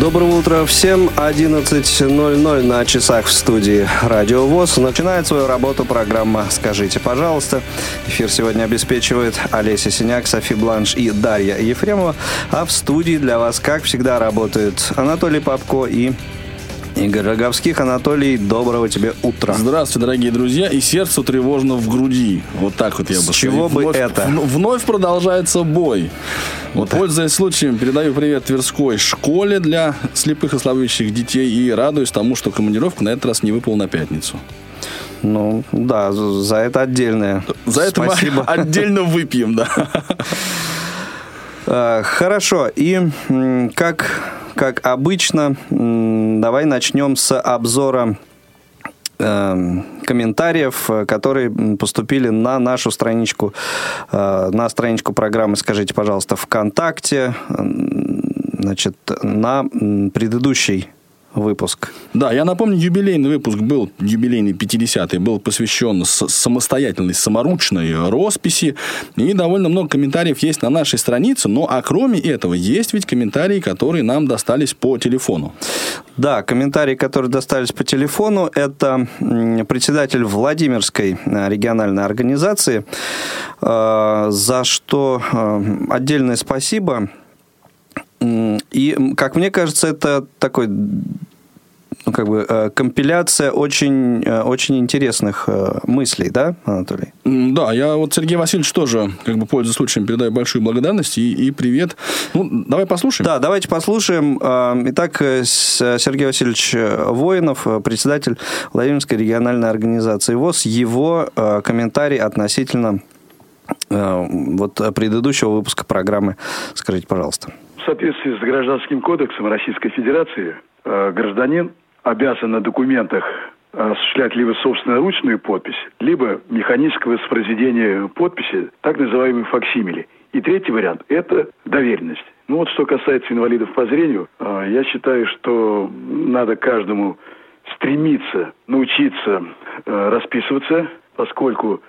Доброго утра всем. 11.00 на часах в студии Радио ВОЗ. Начинает свою работу программа «Скажите, пожалуйста». Эфир сегодня обеспечивает Олеся Синяк, Софи Бланш и Дарья Ефремова. А в студии для вас, как всегда, работают Анатолий Попко и Игорь Роговских. Анатолий, доброго тебе утра. Здравствуйте, дорогие друзья. И сердце тревожно в груди. Вот так вот я бы С чего бы вновь, это? Вновь продолжается бой. Вот, пользуясь случаем, передаю привет Тверской школе для слепых и слабовидящих детей и радуюсь тому, что командировку на этот раз не выпал на пятницу. Ну, да, за это отдельное. За это Спасибо. мы отдельно выпьем, да. Э, Хорошо. И как, как обычно, давай начнем с обзора эм, комментариев, э, которые поступили на нашу страничку, э, на страничку программы «Скажите, пожалуйста, ВКонтакте», значит, на предыдущий выпуск. Да, я напомню, юбилейный выпуск был, юбилейный 50-й, был посвящен самостоятельной, саморучной росписи. И довольно много комментариев есть на нашей странице. Ну, а кроме этого, есть ведь комментарии, которые нам достались по телефону. Да, комментарии, которые достались по телефону, это председатель Владимирской э, региональной организации, э, за что э, отдельное спасибо. И, как мне кажется, это такой ну, как бы э, компиляция очень, э, очень интересных э, мыслей, да, Анатолий? Да, я вот Сергей Васильевич тоже, как бы, пользуясь случаем, передаю большую благодарность и, и привет. Ну, давай послушаем. Да, давайте послушаем. Э, Итак, э, с- Сергей Васильевич э, Воинов, э, председатель Владимирской региональной организации ВОЗ, его э, комментарий относительно э, вот предыдущего выпуска программы «Скажите, пожалуйста». Соответствии с Гражданским кодексом Российской Федерации э, гражданин обязан на документах осуществлять либо собственноручную подпись, либо механическое воспроизведение подписи, так называемый факсимили. И третий вариант – это доверенность. Ну вот что касается инвалидов по зрению, э, я считаю, что надо каждому стремиться научиться э, расписываться, поскольку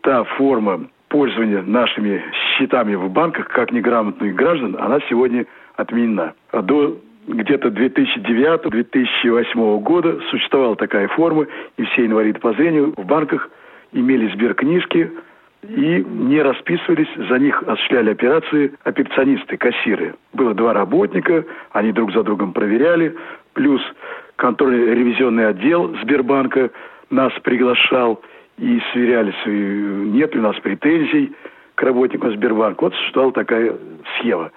та форма пользования нашими счетами в банках, как неграмотных граждан, она сегодня отменена. А до где-то 2009-2008 года существовала такая форма, и все инвалиды по зрению в банках имели сберкнижки и не расписывались, за них осуществляли операции операционисты, кассиры. Было два работника, они друг за другом проверяли, плюс контрольно-ревизионный отдел Сбербанка нас приглашал и сверялись, нет ли у нас претензий к работникам Сбербанка. Вот существовала такая схема.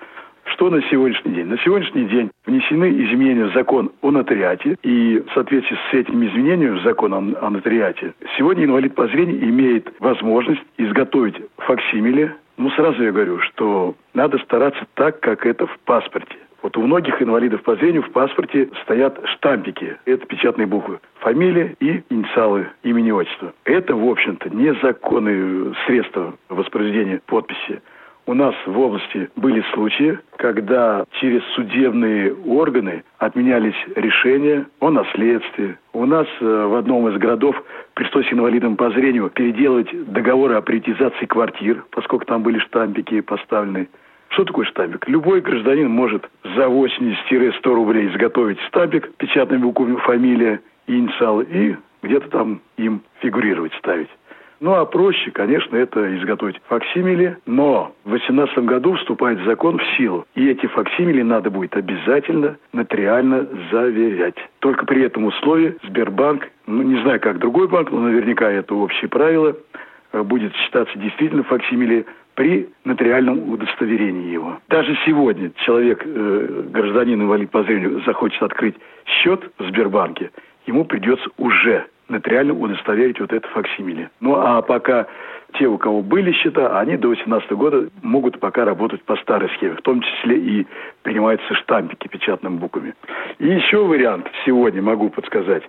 Что на сегодняшний день? На сегодняшний день внесены изменения в закон о нотариате, и в соответствии с этими изменениями в закон о, о нотариате, сегодня инвалид по зрению имеет возможность изготовить факсимиле. Ну, сразу я говорю, что надо стараться так, как это в паспорте. Вот у многих инвалидов по зрению в паспорте стоят штампики. Это печатные буквы. Фамилия и инициалы имени отчества. Это, в общем-то, незаконные средства воспроизведения подписи. У нас в области были случаи, когда через судебные органы отменялись решения о наследстве. У нас э, в одном из городов пришлось инвалидам по зрению переделывать договоры о приоритизации квартир, поскольку там были штампики поставлены. Что такое штампик? Любой гражданин может за 80-100 рублей изготовить штампик, печатными буквами фамилия и инициалы, и где-то там им фигурировать, ставить. Ну, а проще, конечно, это изготовить факсимили, но в 2018 году вступает закон в силу, и эти факсимили надо будет обязательно нотариально заверять. Только при этом условии Сбербанк, ну, не знаю, как другой банк, но наверняка это общее правило, э, будет считаться действительно факсимили при нотариальном удостоверении его. Даже сегодня человек, э, гражданин инвалид по зрению, захочет открыть счет в Сбербанке, ему придется уже нотариально удостоверить вот это факсимиле. Ну а пока те, у кого были счета, они до 18 года могут пока работать по старой схеме, в том числе и принимаются штампики печатными буквами. И еще вариант сегодня могу подсказать.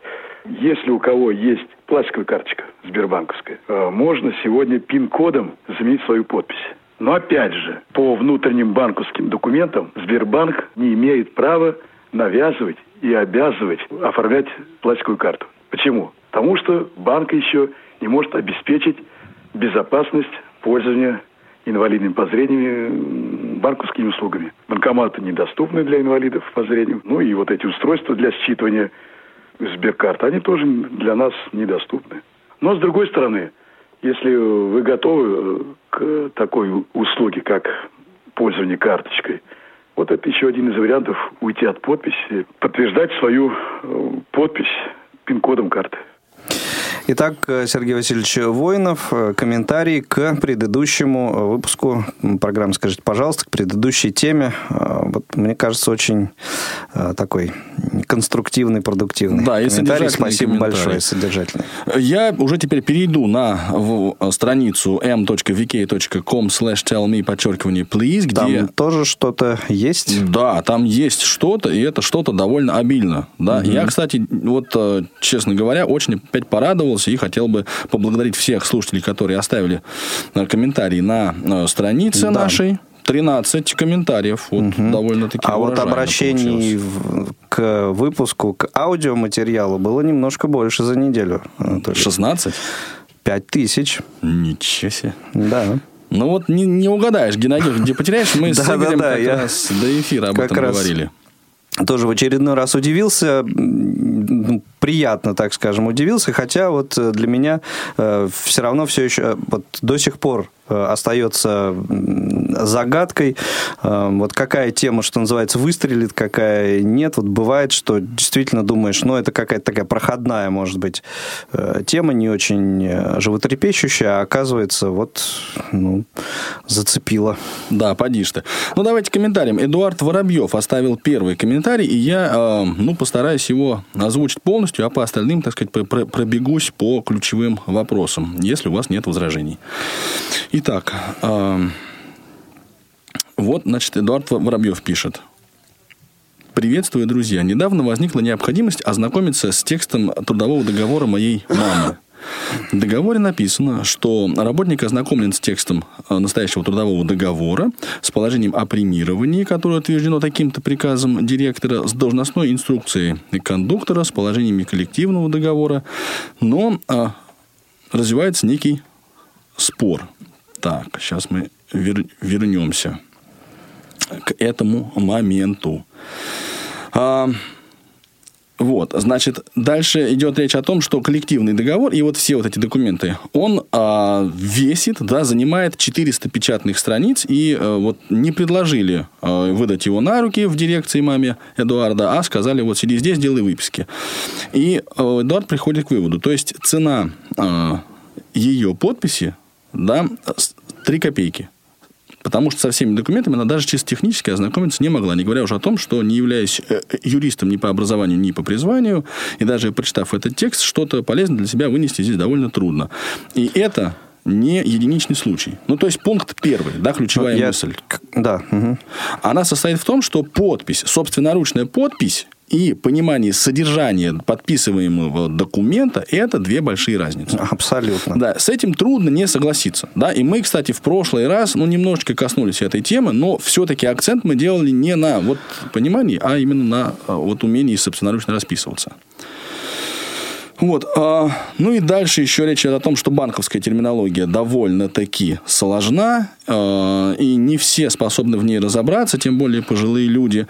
Если у кого есть пластиковая карточка сбербанковская, э, можно сегодня пин-кодом заменить свою подпись. Но опять же, по внутренним банковским документам Сбербанк не имеет права навязывать и обязывать оформлять пластиковую карту. Почему? Потому что банк еще не может обеспечить безопасность пользования инвалидами по зрению банковскими услугами. Банкоматы недоступны для инвалидов по зрению. Ну и вот эти устройства для считывания Сберкарт, они тоже для нас недоступны. Но с другой стороны, если вы готовы э, к такой услуге, как пользование карточкой, вот это еще один из вариантов уйти от подписи, подтверждать свою э, подпись пин-кодом карты. Итак, э, Сергей Васильевич Воинов, э, комментарий к предыдущему э, выпуску программы «Скажите, пожалуйста», к предыдущей теме. Вот, мне кажется, очень такой конструктивный, продуктивный да, и комментарий. Спасибо большое, содержательный. Я уже теперь перейду на страницу m.vk.com slash tell me, подчеркивание, please, где... Там тоже что-то есть? Да, там есть что-то, и это что-то довольно обильно. Да? Угу. Я, кстати, вот, честно говоря, очень опять порадовался воспользовался и хотел бы поблагодарить всех слушателей, которые оставили э, комментарии на э, странице да. нашей. 13 комментариев. Вот угу. довольно-таки А вот обращений в, к выпуску, к аудиоматериалу было немножко больше за неделю. 16? 5 тысяч. Ничего себе. Да. Ну вот не, не угадаешь, Геннадий, где потеряешь, мы с Игорем как раз до эфира об этом говорили. Тоже в очередной раз удивился приятно, так скажем, удивился, хотя вот э, для меня э, все равно все еще э, вот до сих пор остается загадкой. Вот какая тема, что называется, выстрелит, какая нет. Вот бывает, что действительно думаешь, ну, это какая-то такая проходная, может быть, тема, не очень животрепещущая, а оказывается, вот, ну, зацепила. Да, поди ты. Ну, давайте комментариям. Эдуард Воробьев оставил первый комментарий, и я, ну, постараюсь его озвучить полностью, а по остальным, так сказать, пробегусь по ключевым вопросам, если у вас нет возражений. Итак, вот, значит, Эдуард Воробьев пишет. Приветствую, друзья. Недавно возникла необходимость ознакомиться с текстом трудового договора моей мамы. В договоре написано, что работник ознакомлен с текстом э, настоящего трудового договора, с положением о премировании, которое утверждено таким-то приказом директора, с должностной инструкцией кондуктора, с положениями коллективного договора, но а, развивается некий спор – так, сейчас мы вер, вернемся к этому моменту. А, вот, значит, дальше идет речь о том, что коллективный договор и вот все вот эти документы, он а, весит, да, занимает 400 печатных страниц, и а, вот не предложили а, выдать его на руки в дирекции маме Эдуарда, а сказали, вот сиди здесь, делай выписки. И а, Эдуард приходит к выводу, то есть цена а, ее подписи да, 3 копейки. Потому что со всеми документами она даже чисто технически ознакомиться не могла, не говоря уже о том, что не являясь э, юристом ни по образованию, ни по призванию, и даже прочитав этот текст, что-то полезное для себя вынести здесь довольно трудно. И это не единичный случай. Ну, то есть, пункт первый, да, ключевая ну, мысль. Да. Угу. Она состоит в том, что подпись, собственноручная подпись и понимание содержания подписываемого документа – это две большие разницы. Абсолютно. Да, с этим трудно не согласиться. Да, и мы, кстати, в прошлый раз, ну, немножечко коснулись этой темы, но все-таки акцент мы делали не на вот понимании, а именно на а, вот умении собственноручно расписываться. Вот. А, ну и дальше еще речь идет о том, что банковская терминология довольно-таки сложна, а, и не все способны в ней разобраться, тем более пожилые люди.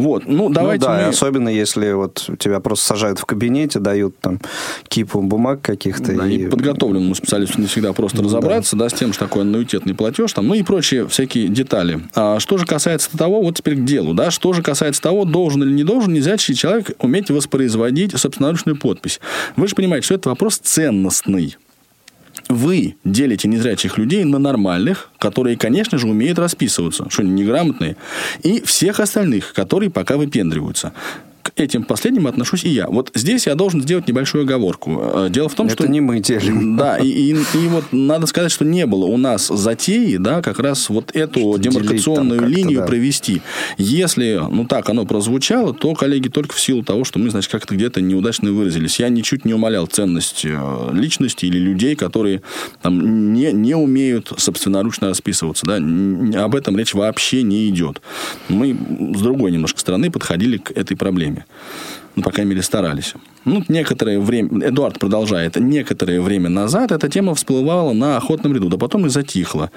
Вот, ну, давайте ну, да, мы... особенно если вот тебя просто сажают в кабинете, дают там кипу бумаг каких-то. Да, и, и подготовленному специалисту не всегда просто ну, разобраться, да. да, с тем, что такое аннуитетный платеж, там, ну и прочие всякие детали. А что же касается того, вот теперь к делу, да, что же касается того, должен или не должен незрячий человек уметь воспроизводить собственноручную подпись. Вы же понимаете, что это вопрос ценностный вы делите незрячих людей на нормальных, которые, конечно же, умеют расписываться, что они неграмотные, и всех остальных, которые пока выпендриваются. К этим последним отношусь и я. Вот здесь я должен сделать небольшую оговорку. Э, дело в том, Это что... не мы делим. Да, и, и, и вот надо сказать, что не было у нас затеи, да, как раз вот эту Что демаркационную линию да. провести. Если, ну, так оно прозвучало, то, коллеги, только в силу того, что мы, значит, как-то где-то неудачно выразились. Я ничуть не умалял ценность э, личности или людей, которые там не, не умеют собственноручно расписываться, да, об этом речь вообще не идет. Мы с другой немножко стороны подходили к этой проблеме. Ну, по крайней мере, старались. Ну, некоторое время, Эдуард продолжает, некоторое время назад эта тема всплывала на охотном ряду, да потом и затихла.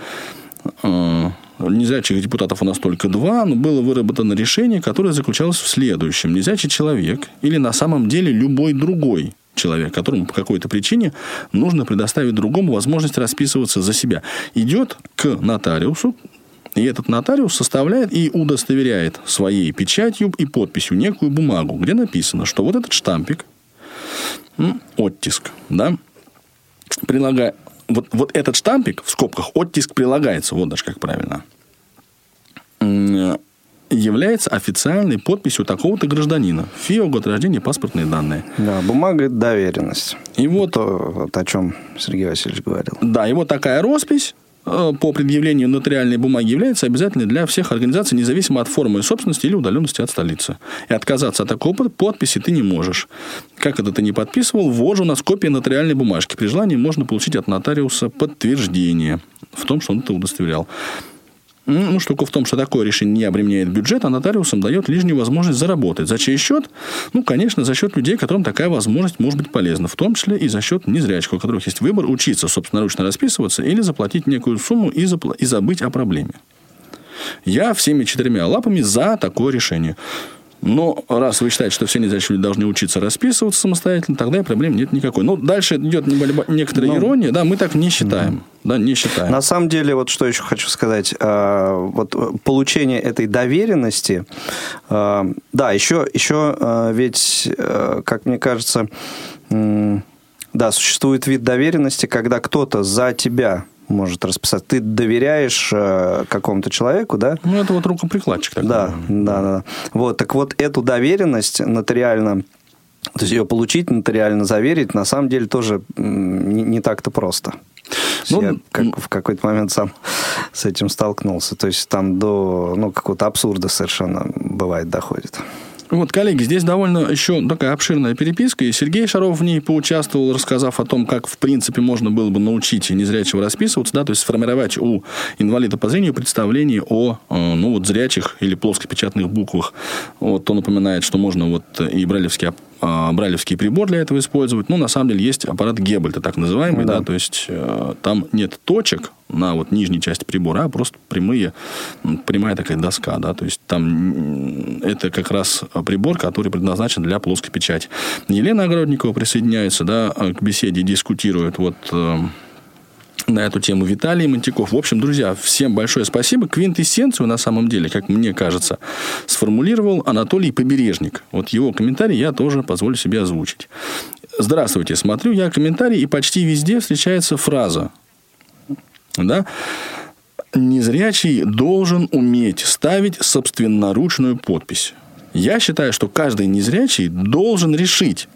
Э, Незрячих депутатов у нас только два, но было выработано решение, которое заключалось в следующем. Незрячий человек или на самом деле любой другой человек, которому по какой-то причине нужно предоставить другому возможность расписываться за себя, идет к нотариусу, и этот нотариус составляет и удостоверяет своей печатью и подписью некую бумагу, где написано, что вот этот штампик, оттиск, да, прилагая... Вот, вот этот штампик, в скобках, оттиск прилагается, вот даже как правильно, является официальной подписью такого-то гражданина. ФИО, год рождения, паспортные данные. Да, бумага – доверенность. И вот То, вот о чем Сергей Васильевич говорил. Да, и вот такая роспись по предъявлению нотариальной бумаги является обязательной для всех организаций, независимо от формы собственности или удаленности от столицы. И отказаться от такой под- подписи ты не можешь. Как это ты не подписывал, вот же у нас копия нотариальной бумажки. При желании можно получить от нотариуса подтверждение в том, что он это удостоверял. Ну, штука в том, что такое решение не обременяет бюджет, а нотариусам дает лишнюю возможность заработать. За чей счет? Ну, конечно, за счет людей, которым такая возможность может быть полезна. В том числе и за счет незрячих, у которых есть выбор учиться собственноручно расписываться или заплатить некую сумму и, запла- и забыть о проблеме. Я всеми четырьмя лапами за такое решение. Но раз вы считаете, что все незрячие люди должны учиться расписываться самостоятельно, тогда и проблем нет никакой. Ну, дальше идет некоторая Ну, ирония. Да, мы так не считаем. Да, не считаем. На самом деле, вот что еще хочу сказать, а, вот э, получение этой доверенности, а, да, еще, еще ведь, э, как мне кажется, да, существует вид доверенности, когда кто-то за тебя может расписать. Ты доверяешь э, какому-то человеку, да? Ну, это вот рукоприкладчик такой. Да, да, да. Вот, так вот, эту доверенность нотариально, то есть ее получить, нотариально заверить, на самом деле тоже не, не так-то просто. Ну, я как, в какой-то момент сам с этим столкнулся. То есть там до ну, какого-то абсурда совершенно бывает доходит. Вот, коллеги, здесь довольно еще такая обширная переписка, и Сергей Шаров в ней поучаствовал, рассказав о том, как, в принципе, можно было бы научить незрячего расписываться, да, то есть сформировать у инвалида по зрению представление о, э, ну, вот, зрячих или плоскопечатных буквах. Вот, он напоминает, что можно вот и а, брайлевский прибор для этого использовать. Ну, на самом деле, есть аппарат Геббельта, так называемый, Да. да, то есть э, там нет точек на вот нижней части прибора, а просто прямые, прямая такая доска, да, то есть там это как раз прибор, который предназначен для плоской печати. Елена Огородникова присоединяется, да, к беседе, дискутирует вот э, на эту тему Виталий Монтяков. В общем, друзья, всем большое спасибо. Квинтэссенцию, на самом деле, как мне кажется, сформулировал Анатолий Побережник. Вот его комментарий я тоже позволю себе озвучить. Здравствуйте, смотрю я комментарий, и почти везде встречается фраза, да, незрячий должен уметь ставить собственноручную подпись. Я считаю, что каждый незрячий должен решить,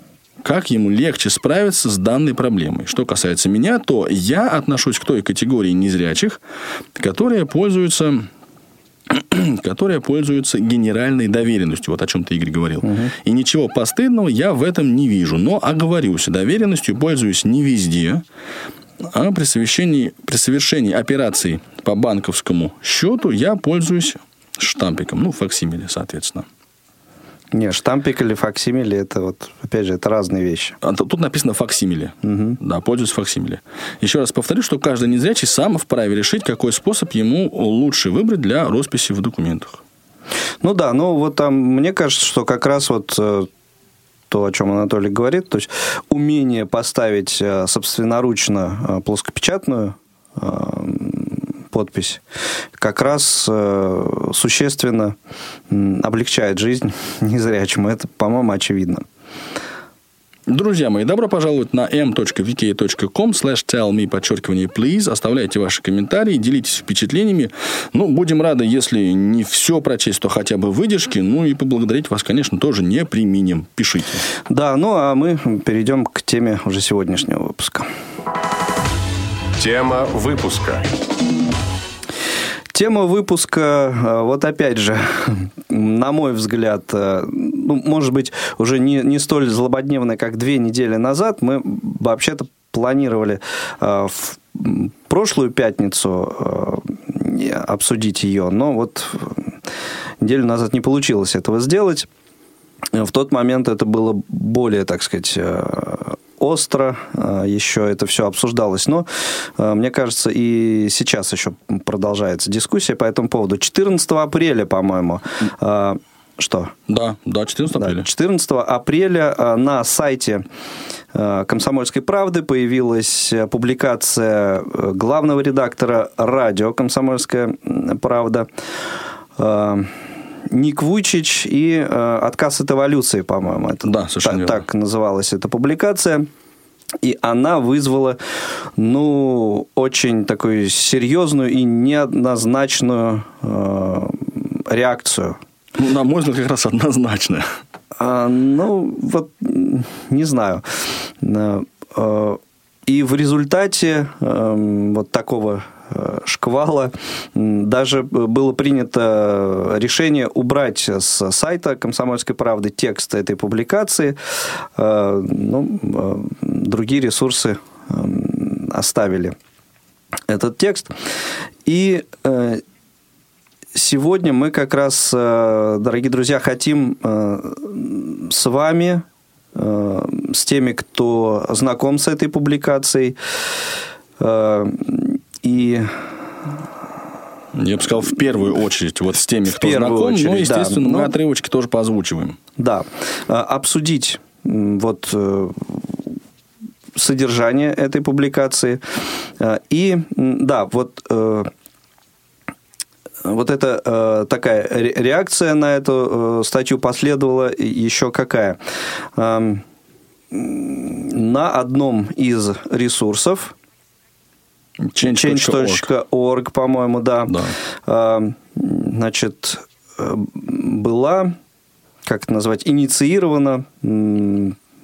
как ему легче справиться с данной проблемой. Что касается меня, то я отношусь к той категории незрячих, которые пользуются которые пользуются генеральной доверенностью. Вот о чем ты, Игорь, говорил. И ничего постыдного я в этом не вижу. Но оговорюсь, доверенностью пользуюсь не везде. А при совершении, при совершении операций по банковскому счету я пользуюсь штампиком. Ну, факсимиле, соответственно. Не, штампик или факсимиле, это вот, опять же, это разные вещи. А Тут написано факсимиле. Да, пользуюсь факсимиле. Еще раз повторю, что каждый незрячий сам вправе решить, какой способ ему лучше выбрать для росписи в документах. Ну да, ну вот там, мне кажется, что как раз вот э, то, о чем Анатолий говорит, то есть умение поставить э, собственноручно э, плоскопечатную подпись как раз э, существенно м, облегчает жизнь незрячему. Это, по-моему, очевидно. Друзья мои, добро пожаловать на m.vk.com slash tell me, подчеркивание, please. Оставляйте ваши комментарии, делитесь впечатлениями. Ну, будем рады, если не все прочесть, то хотя бы выдержки. Ну, и поблагодарить вас, конечно, тоже не применим. Пишите. Да, ну, а мы перейдем к теме уже сегодняшнего выпуска. Тема выпуска. Тема выпуска, э, вот опять же, на мой взгляд, э, ну, может быть, уже не, не столь злободневная, как две недели назад. Мы вообще-то планировали э, в прошлую пятницу обсудить ее, но вот неделю назад не получилось этого сделать. В тот момент это было более, так сказать, остро а, еще это все обсуждалось. Но, а, мне кажется, и сейчас еще продолжается дискуссия по этому поводу. 14 апреля, по-моему, а, что? Да, да, 14 апреля. Да, 14 апреля на сайте «Комсомольской правды» появилась публикация главного редактора радио «Комсомольская правда» Ник Вучич и э, «Отказ от эволюции», по-моему. Это да, совершенно так, так называлась эта публикация. И она вызвала, ну, очень такую серьезную и неоднозначную э, реакцию. Ну, на мой взгляд, как раз однозначная. А, ну, вот, не знаю. Э, э, и в результате э, вот такого шквала. Даже было принято решение убрать с сайта «Комсомольской правды» текст этой публикации. Э, ну, э, другие ресурсы оставили этот текст. И сегодня мы как раз, дорогие друзья, хотим с вами, с теми, кто знаком с этой публикацией, и я бы сказал, в первую очередь, вот с теми, в кто знаком, очередь, но, естественно, да, мы отрывочки тоже позвучиваем. Да. А, обсудить вот э, содержание этой публикации. А, и, да, вот э, вот эта э, такая реакция на эту статью последовала еще какая? На одном из ресурсов Change.org, по-моему, да. да. А, значит, э, была, как это назвать, инициирована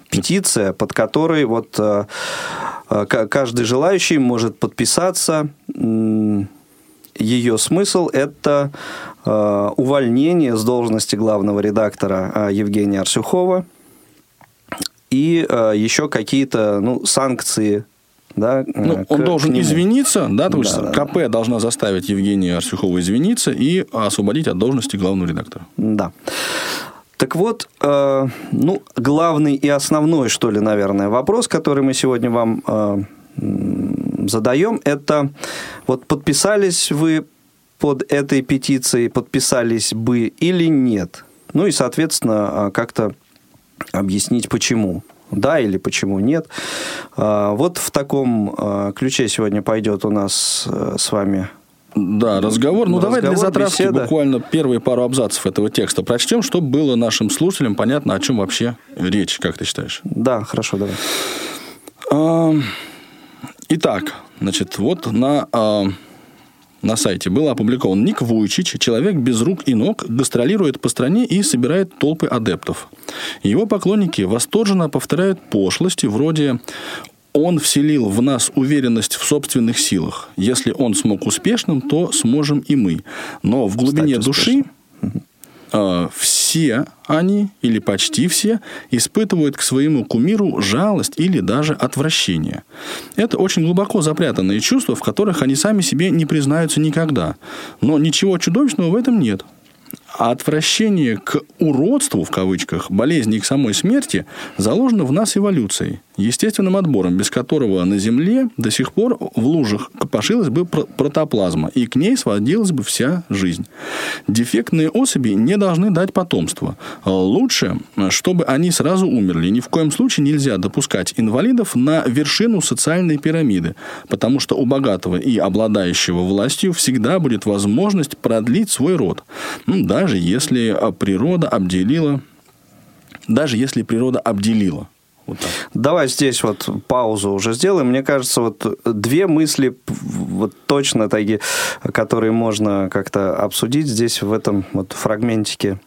петиция, под которой вот э, э, каждый желающий может подписаться. Ее смысл – это увольнение с должности главного редактора Евгения Арсюхова и еще какие-то ну, санкции да, ну, э, к, он должен извиниться, да, то есть да, КП да. должна заставить Евгения Арсюхова извиниться и освободить от должности главного редактора. Да. Так вот, э, ну, главный и основной, что ли, наверное, вопрос, который мы сегодня вам э, задаем, это вот подписались вы под этой петицией, подписались бы или нет? Ну и, соответственно, как-то объяснить, почему да или почему нет. А, вот в таком а, ключе сегодня пойдет у нас э, с вами да, разговор. Ну, разговор, давай для затравки беседа. буквально первые пару абзацев этого текста прочтем, чтобы было нашим слушателям понятно, о чем вообще речь, как ты считаешь? Да, хорошо, давай. А, итак, значит, вот на на сайте был опубликован ник Вуйчич, человек без рук и ног, гастролирует по стране и собирает толпы адептов. Его поклонники восторженно повторяют пошлости вроде он вселил в нас уверенность в собственных силах. Если он смог успешным, то сможем и мы. Но в глубине души э, все они, или почти все, испытывают к своему кумиру жалость или даже отвращение. Это очень глубоко запрятанные чувства, в которых они сами себе не признаются никогда. Но ничего чудовищного в этом нет. А отвращение к уродству, в кавычках, болезни и к самой смерти заложено в нас эволюцией, естественным отбором, без которого на Земле до сих пор в лужах копошилась бы протоплазма, и к ней сводилась бы вся жизнь. Дефектные особи не должны дать потомство. Лучше, чтобы они сразу умерли. Ни в коем случае нельзя допускать инвалидов на вершину социальной пирамиды, потому что у богатого и обладающего властью всегда будет возможность продлить свой род. Ну, даже если природа обделила даже если природа обделила Вот. Давай здесь вот паузу уже сделаем. Мне кажется, вот две мысли вот точно такие, которые можно как-то обсудить здесь в этом вот фрагментике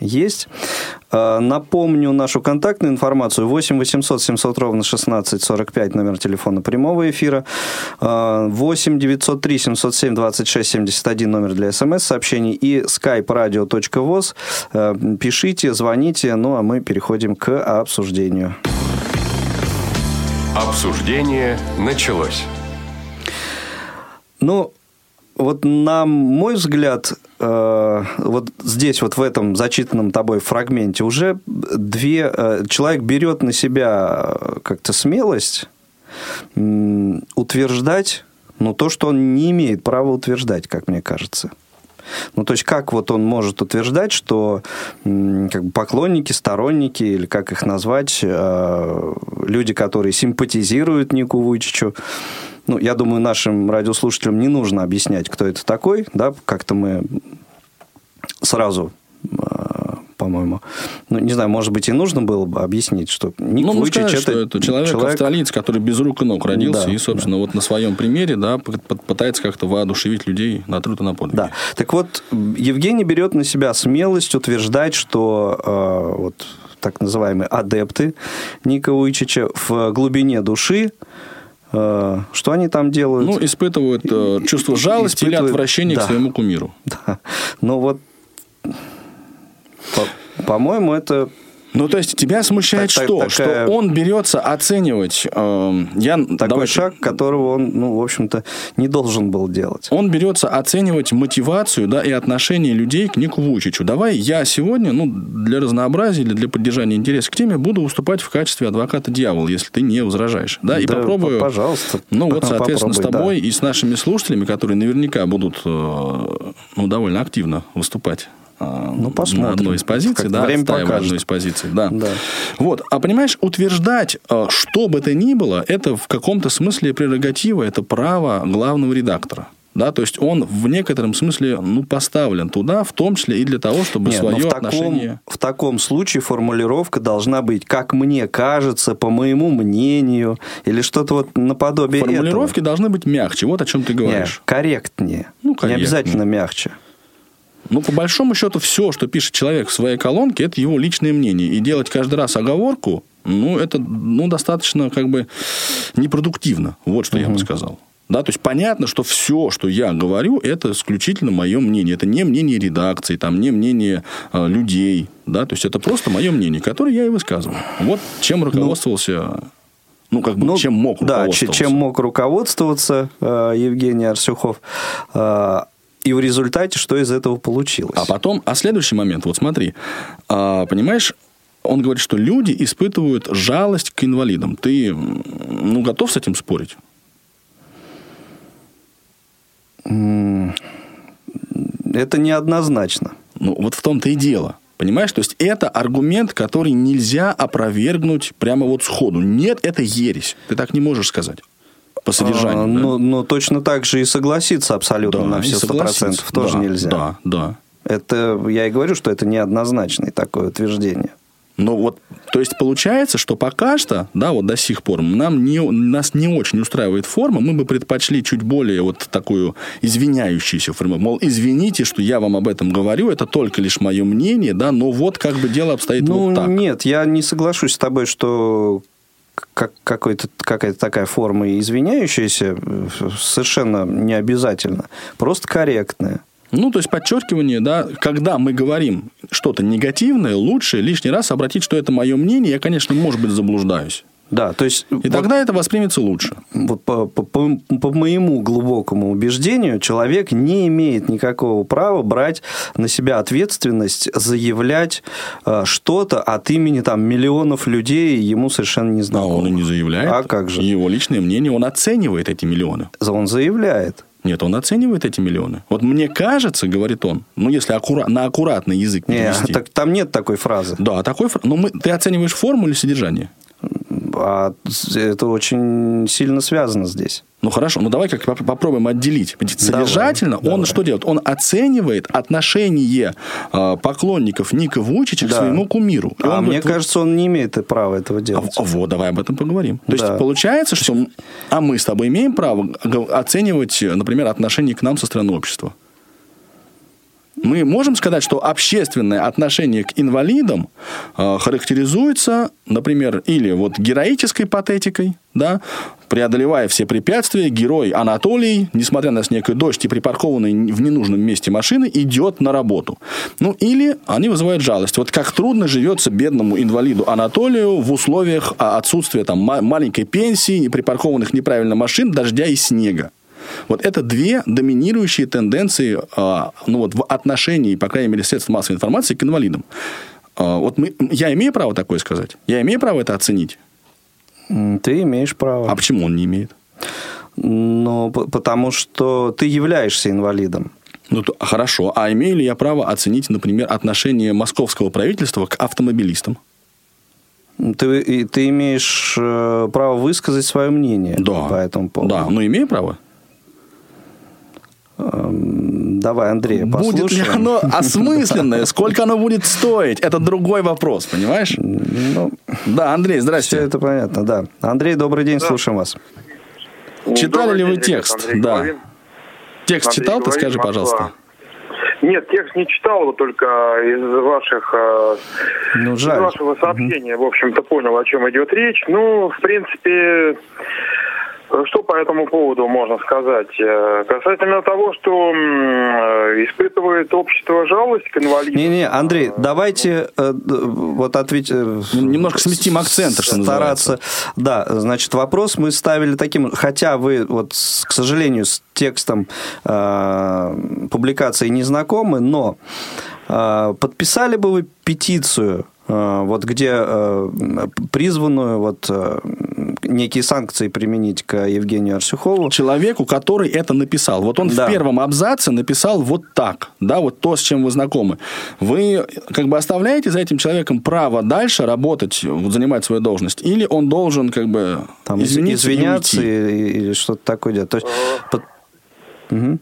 есть. Э, напомню нашу контактную информацию. 8 800 700 ровно 16 45, номер телефона прямого эфира. 8 903 707 26 71, номер для смс-сообщений. И skype radio.voz. Э, пишите, звоните, ну а мы переходим к обсуждению. Обсуждение началось. Ну, вот на мой взгляд, э, вот здесь вот в этом зачитанном тобой фрагменте уже две... Э, человек берет на себя э, как-то смелость утверждать, ну, то, что он не имеет права утверждать, как мне кажется. Ну, то есть, как вот он может утверждать, что как бы поклонники, сторонники, или как их назвать, люди, которые симпатизируют Нику Вуйчичу, ну, я думаю, нашим радиослушателям не нужно объяснять, кто это такой, да, как-то мы сразу а, по-моему. Ну, не знаю, может быть, и нужно было бы объяснить, что Ник ну, Вуйчич это, что это человек, человек австралиец, который без рук и ног родился, да, и, собственно, да. вот на своем примере, да, пытается как-то воодушевить людей на труд и на подвиг. Да. Так вот, Евгений берет на себя смелость утверждать, что э, вот так называемые адепты Ника Вуйчича в глубине души что они там делают? Ну, испытывают э, чувство жалости испытывают... или отвращения да. к своему кумиру. Да. Ну вот, по-моему, это ну, то есть, тебя смущает так, что? Так, такая... Что он берется оценивать... Э, я, Такой давайте, шаг, которого он, ну, в общем-то, не должен был делать. Он берется оценивать мотивацию да, и отношение людей к Нику Вучичу. Давай я сегодня, ну, для разнообразия или для поддержания интереса к теме буду выступать в качестве адвоката дьявола, если ты не возражаешь. Да, и да, попробую... Пожалуйста. Ну, вот, соответственно, с тобой да. и с нашими слушателями, которые наверняка будут, э, ну, довольно активно выступать ну, посмотрим. одной из позиций, да, время покажет. одной из позиций, да. да. Вот, а понимаешь, утверждать, э, что бы это ни было, это в каком-то смысле прерогатива, это право главного редактора. Да, то есть он в некотором смысле ну, поставлен туда, в том числе и для того, чтобы Нет, свое в таком, отношение... В таком случае формулировка должна быть, как мне кажется, по моему мнению, или что-то вот наподобие Формулировки этого. должны быть мягче, вот о чем ты говоришь. Нет, корректнее. Ну, корректнее. Не обязательно мягче. Ну, по большому счету, все, что пишет человек в своей колонке, это его личное мнение. И делать каждый раз оговорку, ну, это ну, достаточно как бы непродуктивно. Вот что угу. я бы сказал. Да, то есть понятно, что все, что я говорю, это исключительно мое мнение. Это не мнение редакции, там, не мнение э, людей. Да, то есть это просто мое мнение, которое я и высказываю. Вот чем ну, руководствовался ну, как бы, ну, чем мог руководствоваться. Да, чем мог руководствоваться э, Евгений Арсюхов. Э, и в результате что из этого получилось? А потом, а следующий момент, вот смотри, а, понимаешь, он говорит, что люди испытывают жалость к инвалидам. Ты, ну, готов с этим спорить? Это неоднозначно. Ну, вот в том-то и дело. Понимаешь? То есть, это аргумент, который нельзя опровергнуть прямо вот сходу. Нет, это ересь. Ты так не можешь сказать по содержанию. А, да? но, но точно так же и согласиться абсолютно да, на все сто процентов тоже да, нельзя. Да, да. Это я и говорю, что это неоднозначное такое утверждение. Ну вот, то есть получается, что пока что, да, вот до сих пор нам не, нас не очень устраивает форма, мы бы предпочли чуть более вот такую извиняющуюся форму. Мол, извините, что я вам об этом говорю, это только лишь мое мнение, да, но вот как бы дело обстоит ну, вот так. Нет, я не соглашусь с тобой, что как, какой-то, какая-то такая форма извиняющаяся совершенно не обязательно, просто корректная. Ну, то есть подчеркивание, да, когда мы говорим что-то негативное, лучше лишний раз обратить, что это мое мнение. Я, конечно, может быть, заблуждаюсь. Да, то есть... И вот, тогда это воспримется лучше. Вот по, по, по, по моему глубокому убеждению, человек не имеет никакого права брать на себя ответственность, заявлять э, что-то от имени там, миллионов людей, ему совершенно не знакомо. А он и не заявляет. А как же? Его личное мнение, он оценивает эти миллионы. Он заявляет. Нет, он оценивает эти миллионы. Вот мне кажется, говорит он, ну, если аккура- на аккуратный язык перевести. Нет, так, там нет такой фразы. Да, такой фразы. Но мы, ты оцениваешь форму или содержание? А это очень сильно связано здесь. Ну хорошо, ну давай как попробуем отделить. Содержательно давай, он давай. что делает? Он оценивает отношение э, поклонников Ника Вучича да. к своему кумиру. И а мне говорит, кажется, он не имеет права этого делать. А, вот, давай об этом поговорим. То да. есть получается, что а мы с тобой имеем право оценивать, например, отношение к нам со стороны общества? Мы можем сказать, что общественное отношение к инвалидам э, характеризуется, например, или вот героической патетикой, да, преодолевая все препятствия, герой Анатолий, несмотря на снег и дождь и припаркованный в ненужном месте машины, идет на работу. Ну, или они вызывают жалость. Вот как трудно живется бедному инвалиду Анатолию в условиях а, отсутствия там маленькой пенсии, припаркованных неправильно машин, дождя и снега. Вот это две доминирующие тенденции а, ну, вот, в отношении, по крайней мере, средств массовой информации к инвалидам. А, вот мы, я имею право такое сказать? Я имею право это оценить? Ты имеешь право. А почему он не имеет? Ну, потому что ты являешься инвалидом. Ну, то, хорошо. А имею ли я право оценить, например, отношение московского правительства к автомобилистам? Ты, ты имеешь э, право высказать свое мнение да. по этому поводу. Да, но имею право. Эм, давай, Андрей, послушаем. Будет ли оно осмысленное? Сколько оно будет стоить? Это другой вопрос, понимаешь? Ну, да, Андрей, здрасте. Все это понятно, да. Андрей, добрый день, да. слушаем вас. Читали добрый ли вы текст? Андрей, да. Говорим. Текст Андрей, читал, ты скажи, Москва. пожалуйста. Нет, текст не читал, вот только из ваших э, ну, жаль. из вашего сообщения, угу. в общем-то, понял, о чем идет речь. Ну, в принципе, что по этому поводу можно сказать? Э, касательно того, что э, испытывает общество жалость к инвалидам. Не-не, Андрей, давайте э, вот ответить... Немножко сместим акцент, что стараться. Да, значит, вопрос мы ставили таким, хотя вы, вот, к сожалению, с текстом э, публикации не знакомы, но э, подписали бы вы петицию вот где призванную вот некие санкции применить к Евгению Арсюхову. Человеку, который это написал. Вот он да. в первом абзаце написал вот так, да, вот то, с чем вы знакомы. Вы как бы оставляете за этим человеком право дальше работать, вот, занимать свою должность, или он должен как бы Там, извиниться, извиняться или что-то такое делать. То есть, под... угу.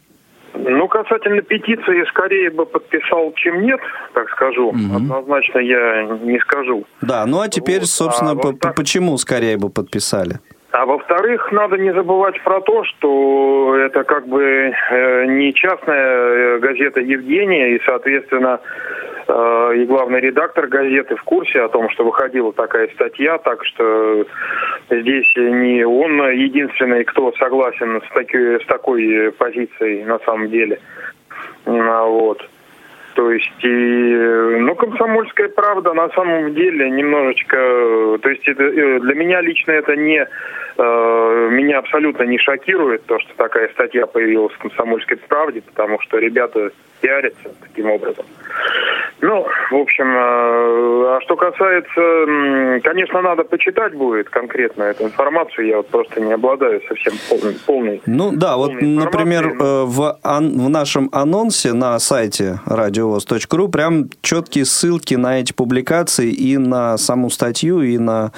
Ну, касательно петиции, скорее бы подписал, чем нет, так скажу. Угу. Однозначно я не скажу. Да, ну а теперь, вот. собственно, а, по почему скорее бы подписали? А во-вторых, надо не забывать про то, что это как бы э, не частная э, газета Евгения, и, соответственно, и главный редактор газеты в курсе о том, что выходила такая статья, так что здесь не он единственный, кто согласен с, таки, с такой позицией на самом деле. А, вот. То есть, и, ну, комсомольская правда на самом деле немножечко, то есть это, для меня лично это не Э, меня абсолютно не шокирует то, что такая статья появилась в «Комсомольской правде», потому что ребята пиарятся таким образом. Ну, в общем, э, а что касается, конечно, надо почитать будет конкретно эту информацию, я вот просто не обладаю совсем полной. полной ну да, вот, например, но... Э, в, ан- в нашем анонсе на сайте радиовоз.ру прям четкие ссылки на эти публикации и на саму статью, и на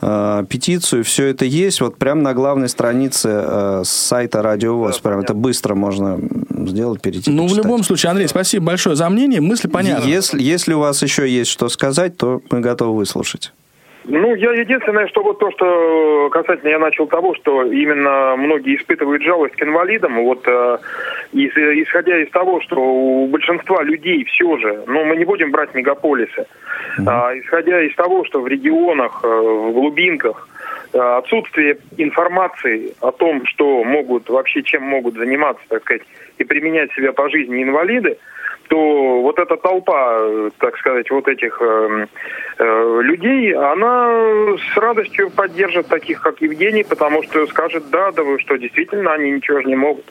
э, петицию, все это есть вот прямо на главной странице э, сайта Радиовоз. Да, прям это быстро можно сделать, перейти. Ну, почитать. в любом случае, Андрей, спасибо большое за мнение. Мысли понятны. Если, если у вас еще есть что сказать, то мы готовы выслушать. Ну, я единственное, что вот то, что касательно я начал того, что именно многие испытывают жалость к инвалидам, вот э, из, исходя из того, что у большинства людей все же, ну, мы не будем брать мегаполисы, mm-hmm. а, исходя из того, что в регионах, э, в глубинках Э, отсутствие информации о том, что могут вообще чем могут заниматься, так сказать, и применять себя по жизни инвалиды, то вот эта толпа, э, так сказать, вот этих э, э, людей, она с радостью поддержит таких, как Евгений, потому что скажет, да, да вы что, действительно, они ничего же не могут.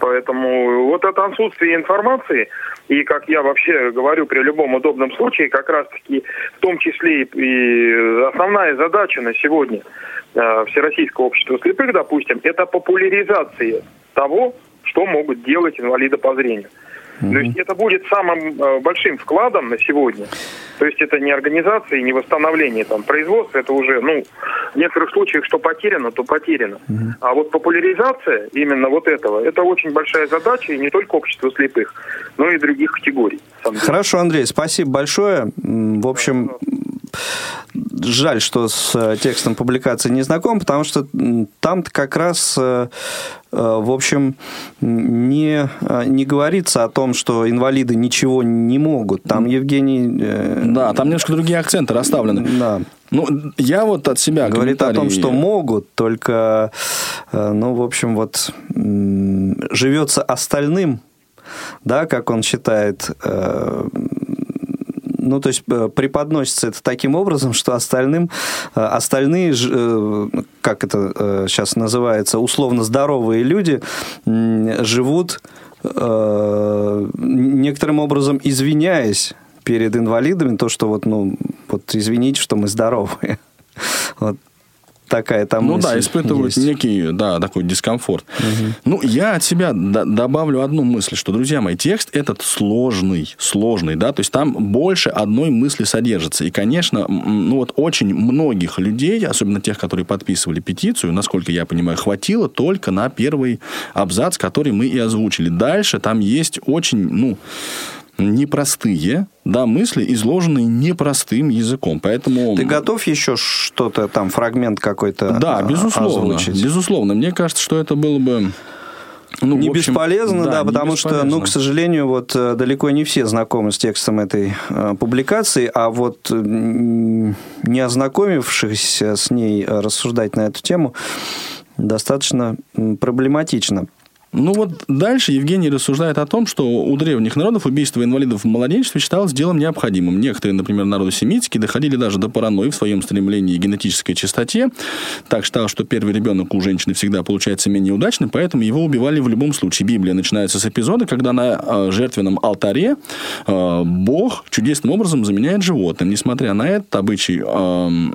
Поэтому вот это отсутствие информации, и как я вообще говорю при любом удобном случае, как раз-таки в том числе и основная задача на сегодня э, Всероссийского общества слепых, допустим, это популяризация того, что могут делать инвалиды по зрению. Mm-hmm. То есть это будет самым э, большим вкладом на сегодня. То есть это не организация, не восстановление там производства, это уже, ну, в некоторых случаях, что потеряно, то потеряно. Угу. А вот популяризация именно вот этого, это очень большая задача, и не только общества слепых, но и других категорий. Хорошо, Андрей, спасибо большое. В общем, жаль, что с э, текстом публикации не знаком, потому что там как раз, э, в общем, не, не говорится о том, что инвалиды ничего не могут. Там Евгений... Да, там немножко другие акценты расставлены. Да. Ну, я вот от себя Говорит комментарий... о том, что могут, только, ну, в общем, вот живется остальным, да, как он считает, ну, то есть э, преподносится это таким образом, что остальным, э, остальные, э, как это сейчас называется, условно здоровые люди живут некоторым образом извиняясь перед инвалидами, то, что вот, ну, вот извините, что мы здоровые. Вот такая там Ну да, испытывают есть. некий, да, такой дискомфорт. Угу. Ну, я от себя добавлю одну мысль, что, друзья мои, текст этот сложный, сложный, да, то есть там больше одной мысли содержится. И, конечно, ну вот очень многих людей, особенно тех, которые подписывали петицию, насколько я понимаю, хватило только на первый абзац, который мы и озвучили. Дальше там есть очень, ну, непростые, да, мысли, изложенные непростым языком. Поэтому... Ты готов еще что-то там, фрагмент какой-то Да, а, безусловно. Озвучить? Безусловно. Мне кажется, что это было бы... Ну, не общем, бесполезно, да, да потому бесполезно. что, ну, к сожалению, вот э, далеко не все знакомы с текстом этой э, публикации, а вот не ознакомившись с ней э, рассуждать на эту тему достаточно проблематично. Ну вот дальше Евгений рассуждает о том, что у древних народов убийство инвалидов в младенчестве считалось делом необходимым. Некоторые, например, народы семитские, доходили даже до паранойи в своем стремлении к генетической чистоте. Так считал, что первый ребенок у женщины всегда получается менее удачным, поэтому его убивали в любом случае. Библия начинается с эпизода, когда на э, жертвенном алтаре э, Бог чудесным образом заменяет животным. Несмотря на это, обычай э,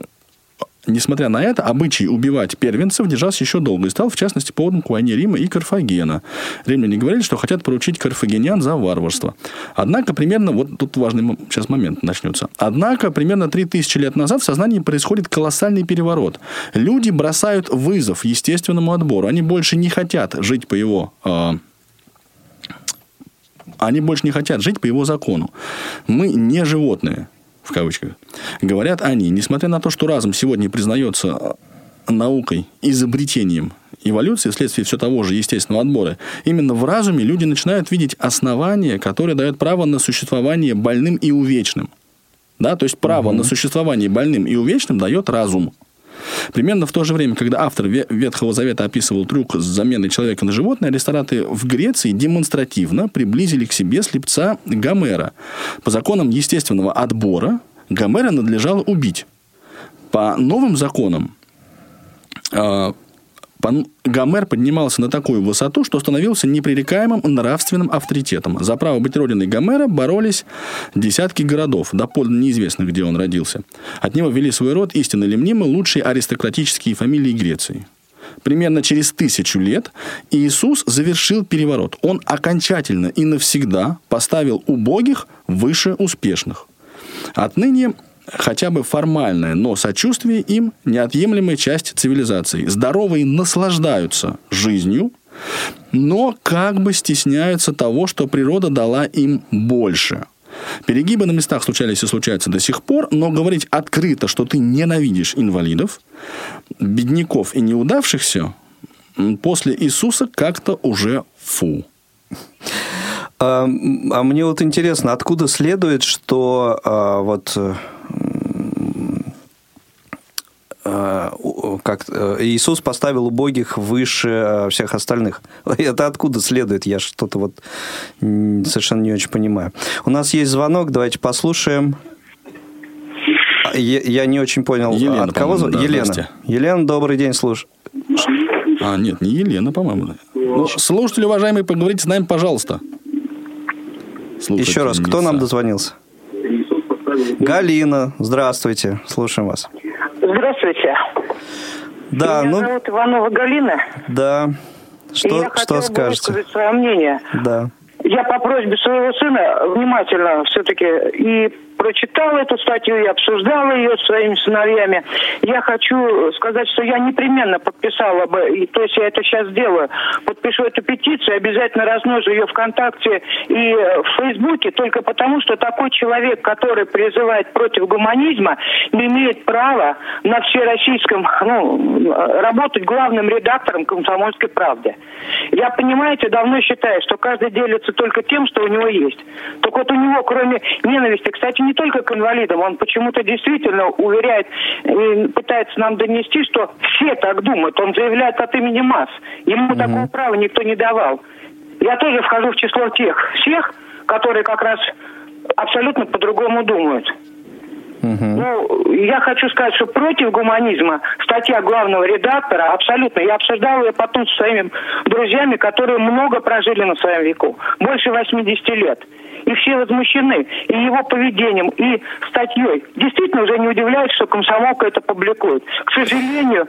Несмотря на это, обычай убивать первенцев держался еще долго и стал, в частности, поводом к войне Рима и Карфагена. Римляне говорили, что хотят поручить карфагенян за варварство. Однако, примерно, вот тут важный сейчас момент начнется. Однако, примерно 3000 лет назад в сознании происходит колоссальный переворот. Люди бросают вызов естественному отбору. Они больше не хотят жить по его э, они больше не хотят жить по его закону. Мы не животные в кавычках, говорят они, несмотря на то, что разум сегодня признается наукой, изобретением эволюции вследствие все того же естественного отбора, именно в разуме люди начинают видеть основания, которые дают право на существование больным и увечным. Да, то есть право угу. на существование больным и увечным дает разум. Примерно в то же время, когда автор Ветхого Завета описывал трюк с заменой человека на животное, аристokraты в Греции демонстративно приблизили к себе слепца Гомера. По законам естественного отбора Гомера надлежало убить. По новым законам Гомер поднимался на такую высоту, что становился непререкаемым нравственным авторитетом. За право быть родиной Гомера боролись десятки городов, доподлинно неизвестно, где он родился. От него вели свой род истинно ли мнимы лучшие аристократические фамилии Греции. Примерно через тысячу лет Иисус завершил переворот. Он окончательно и навсегда поставил убогих выше успешных. Отныне хотя бы формальное, но сочувствие им – неотъемлемая часть цивилизации. Здоровые наслаждаются жизнью, но как бы стесняются того, что природа дала им больше. Перегибы на местах случались и случаются до сих пор, но говорить открыто, что ты ненавидишь инвалидов, бедняков и неудавшихся, после Иисуса как-то уже фу. А, а мне вот интересно, откуда следует, что а, вот э, как э, Иисус поставил убогих выше э, всех остальных. Это откуда следует? Я что-то вот совершенно не очень понимаю. У нас есть звонок, давайте послушаем. Я не очень понял, Елена, от кого Да, Елена. Елена, добрый день, слушай. А, нет, не Елена, по-моему. Ну, слушатели, уважаемые, поговорите с нами, пожалуйста. Еще раз, кто нам дозвонился? Галина, здравствуйте, слушаем вас. Здравствуйте. Да, Меня ну... зовут Иванова Галина. Да. Что, я что скажете? Бы свое мнение. Да. Я по просьбе своего сына внимательно все-таки и прочитала эту статью и обсуждала ее с своими сыновьями. Я хочу сказать, что я непременно подписала бы, и, то есть я это сейчас сделаю, подпишу эту петицию, обязательно размножу ее ВКонтакте и э, в Фейсбуке, только потому, что такой человек, который призывает против гуманизма, не имеет права на всероссийском, ну, работать главным редактором «Комсомольской правды». Я, понимаете, давно считаю, что каждый делится только тем, что у него есть. Так вот у него, кроме ненависти, кстати, не только к инвалидам, он почему-то действительно уверяет и пытается нам донести, что все так думают. Он заявляет от имени масс. Ему угу. такого права никто не давал. Я тоже вхожу в число тех всех, которые как раз абсолютно по-другому думают. Угу. Ну, я хочу сказать, что против гуманизма статья главного редактора абсолютно. Я обсуждала ее потом со своими друзьями, которые много прожили на своем веку. Больше 80 лет. И все возмущены и его поведением, и статьей. Действительно уже не удивляюсь, что комсомолка это публикует. К сожалению,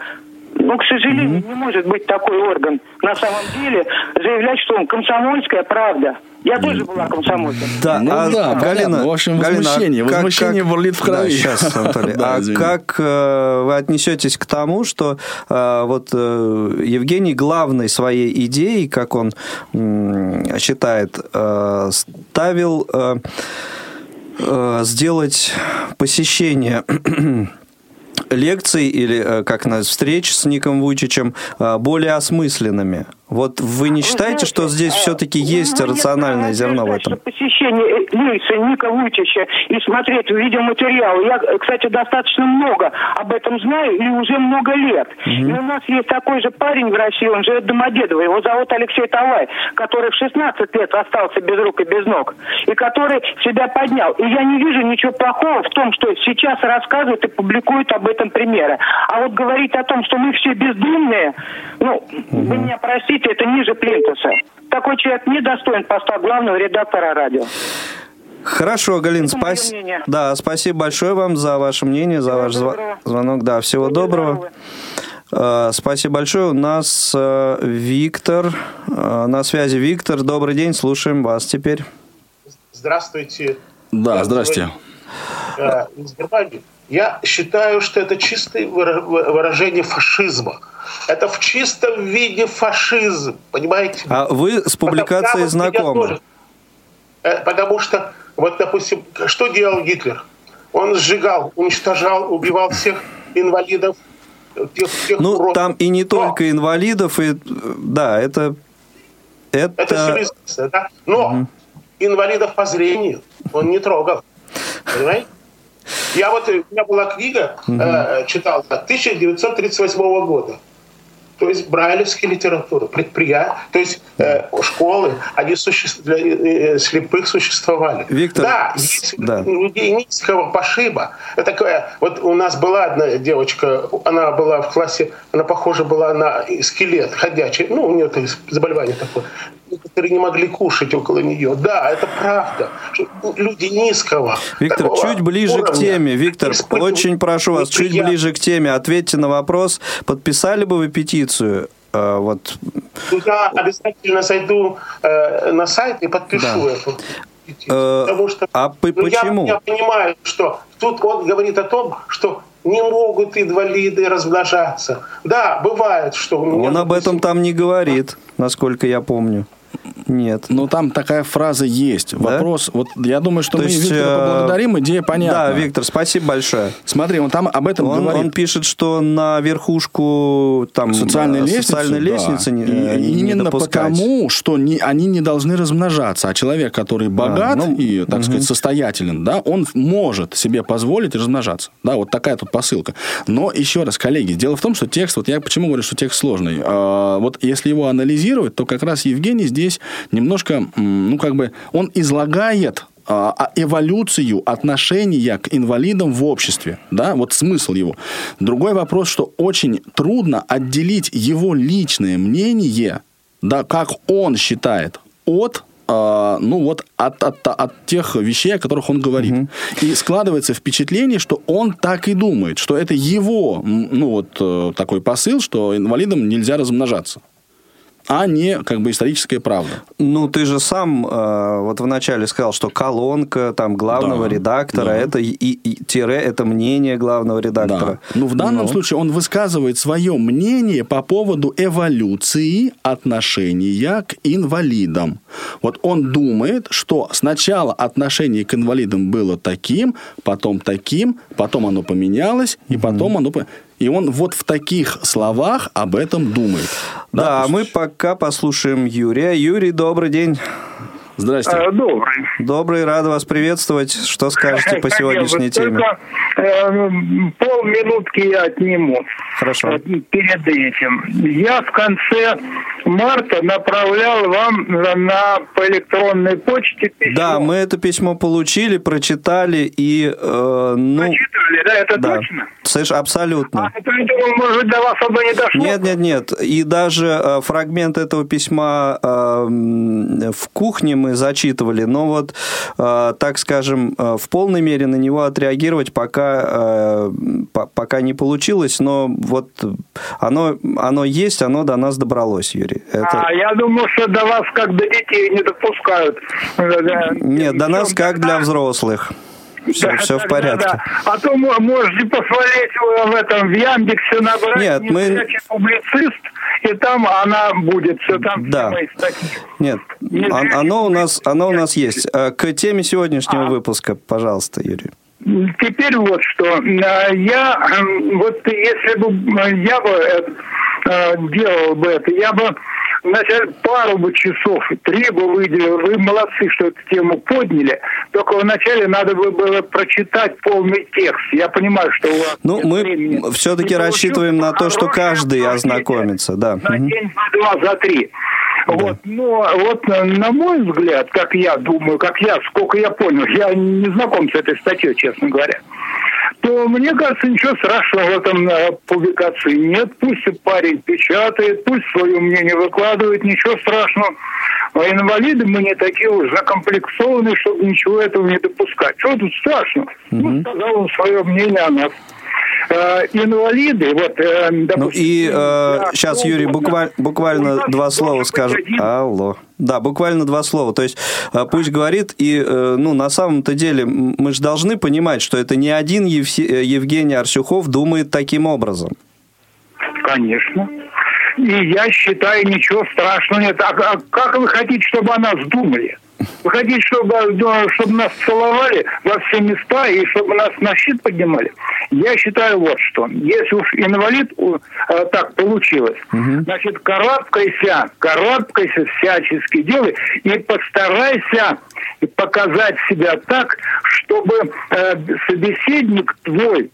ну, к сожалению, mm-hmm. не может быть такой орган на самом деле заявлять, что он комсомольская правда. Я тоже была комсомольцем. Да, ну, а, да, Галина, в общем, возмущение. Галина, возмущение как, бурлит в крови. Да, сейчас, Анатолий. да, а как э, вы отнесетесь к тому, что э, вот э, Евгений главной своей идеей, как он э, считает, э, ставил э, э, сделать посещение лекций или э, как на встреч с Ником Вучичем э, более осмысленными. Вот вы не считаете, что здесь все-таки есть рациональное зерно в этом? Посещение лекции Ника Вучича и смотреть видеоматериалы. Я, кстати, достаточно много об этом знаю и уже много лет. Угу. И у нас есть такой же парень в России, он живет в Домодедово, его зовут Алексей Талай, который в 16 лет остался без рук и без ног, и который себя поднял. И я не вижу ничего плохого в том, что сейчас рассказывают и публикуют об этом примеры. А вот говорить о том, что мы все бездумные, ну, угу. вы меня простите, Простите, это ниже плинтуса. Такой человек не достоин поста главного редактора радио. Хорошо, Галин, спас... да, спасибо большое вам за ваше мнение, за ваш доброго. звонок. Да, всего Будьте доброго. Здоровы. Спасибо большое. У нас э, Виктор. Э, на связи Виктор. Добрый день, слушаем вас теперь. Здравствуйте. Да, здравствуйте. Э, из Германии. Я считаю, что это чистое выражение фашизма. Это в чистом виде фашизм, понимаете? А вы с публикацией потому, знакомы? Тоже, э, потому что, вот, допустим, что делал Гитлер? Он сжигал, уничтожал, убивал всех инвалидов. Тех, тех ну, уродов. там и не Но, только инвалидов, и да, это... Это, это цивилизация, да? Но угу. инвалидов по зрению он не трогал. Понимаете? Я вот, у меня была книга, угу. э, читал, 1938 года. То есть брайлевская литература, предприятия, то есть э, школы, они суще... для э, э, слепых существовали. Виктор, да, есть да. людей низкого пошиба. Это такое, вот у нас была одна девочка, она была в классе, она похожа была на скелет ходячий, ну, у нее заболевание такое которые не могли кушать около нее. Да, это правда. Люди низкого. Виктор, чуть ближе к теме. Виктор, испытыв... очень прошу вас, чуть я... ближе к теме. Ответьте на вопрос. Подписали бы вы петицию? Э, вот. Я обязательно зайду э, на сайт и подпишу да. эту петицию. Э, потому что а ну, почему? Я, я понимаю, что тут он говорит о том, что не могут инвалиды размножаться. Да, бывает, что... Он об этом там не говорит, насколько я помню. Нет. Но там такая фраза есть. Да? Вопрос, вот я думаю, что То мы есть, Виктора э, поблагодарим, идея понятна. Да, Виктор, спасибо большое. Смотри, он там об этом он, говорит. Он пишет, что на верхушку там, социальной, лестницы, социальной лестницы да. не, и, не Именно допускать. потому, что не, они не должны размножаться. А человек, который богат а, ну, и, так угу. сказать, состоятелен, да, он может себе позволить размножаться. Да, вот такая тут посылка. Но еще раз, коллеги, дело в том, что текст, вот я почему говорю, что текст сложный. А, вот если его анализировать, то как раз Евгений здесь немножко, ну, как бы, он излагает а, а, эволюцию отношения к инвалидам в обществе. Да? Вот смысл его. Другой вопрос, что очень трудно отделить его личное мнение, да, как он считает, от а, ну вот от, от, от тех вещей, о которых он говорит. Угу. И складывается впечатление, что он так и думает, что это его, ну вот э, такой посыл, что инвалидам нельзя размножаться. А не как бы историческая правда. Ну, ты же сам э, вот вначале сказал, что колонка там главного да, редактора, да. это и, и тире, это мнение главного редактора. Да. Ну, в данном ну. случае он высказывает свое мнение по поводу эволюции отношения к инвалидам. Вот он думает, что сначала отношение к инвалидам было таким, потом таким, потом оно поменялось, и потом оно... И он вот в таких словах об этом думает. Да, да мы пока послушаем Юрия. Юрий, добрый день. Здрасте. А, добрый. Добрый, рад вас приветствовать. Что скажете по сегодняшней теме? Э, полминутки я отниму. Хорошо. Э, перед этим. Я в конце марта направлял вам на, по электронной почте письмо. Да, мы это письмо получили, прочитали и... Э, ну, прочитали, да? Это да. точно? Слышь, абсолютно. А, это, может быть, до вас оно не дошло? Нет, нет, нет. И даже э, фрагмент этого письма э, в кухне мы зачитывали, но вот, э, так скажем, э, в полной мере на него отреагировать пока, э, пока не получилось, но вот оно, оно есть, оно до нас добралось, Юрий. Это... А я думаю, что до вас как до детей не допускают. Нет, до нас как для взрослых. Все, да, все в порядке. Да. А то можете посмотреть в этом в Яндексе набрать Нет, мы... публицист, и там она будет все там да. Нет, Не оно у нас оно у нас есть. Э, к теме сегодняшнего а. выпуска, пожалуйста, Юрий. Теперь вот что. Э, я вот если бы э, я бы делал бы это, я бы вначале пару бы часов, три бы выделил. Вы молодцы, что эту тему подняли. Только вначале надо бы было прочитать полный текст. Я понимаю, что у вас Ну, мы все-таки рассчитываем на то, что каждый ознакомится. Да. На день, за два, за три. Да. Вот, но вот на мой взгляд, как я думаю, как я, сколько я понял, я не знаком с этой статьей, честно говоря то мне кажется, ничего страшного в этом э, публикации нет. Пусть парень печатает, пусть свое мнение выкладывает, ничего страшного. А инвалиды мы не такие уж закомплексованные, чтобы ничего этого не допускать. Что тут страшного? Mm-hmm. Ну, сказал он свое мнение о нас. Э, инвалиды, вот, э, допустим, Ну и э, сейчас, Юрий, буквально, буквально два слова скажем. Алло. Да, буквально два слова. То есть э, пусть говорит, и ну, на самом-то деле мы же должны понимать, что это не один Евгений Арсюхов думает таким образом. Конечно. И я считаю, ничего страшного нет. А, а как вы хотите, чтобы о нас думали? Вы хотите, чтобы, чтобы нас целовали во все места и чтобы нас на щит поднимали? Я считаю вот что. Если уж инвалид э, так получилось, угу. значит, карабкайся, карабкайся всячески делай и постарайся показать себя так, чтобы э, собеседник твой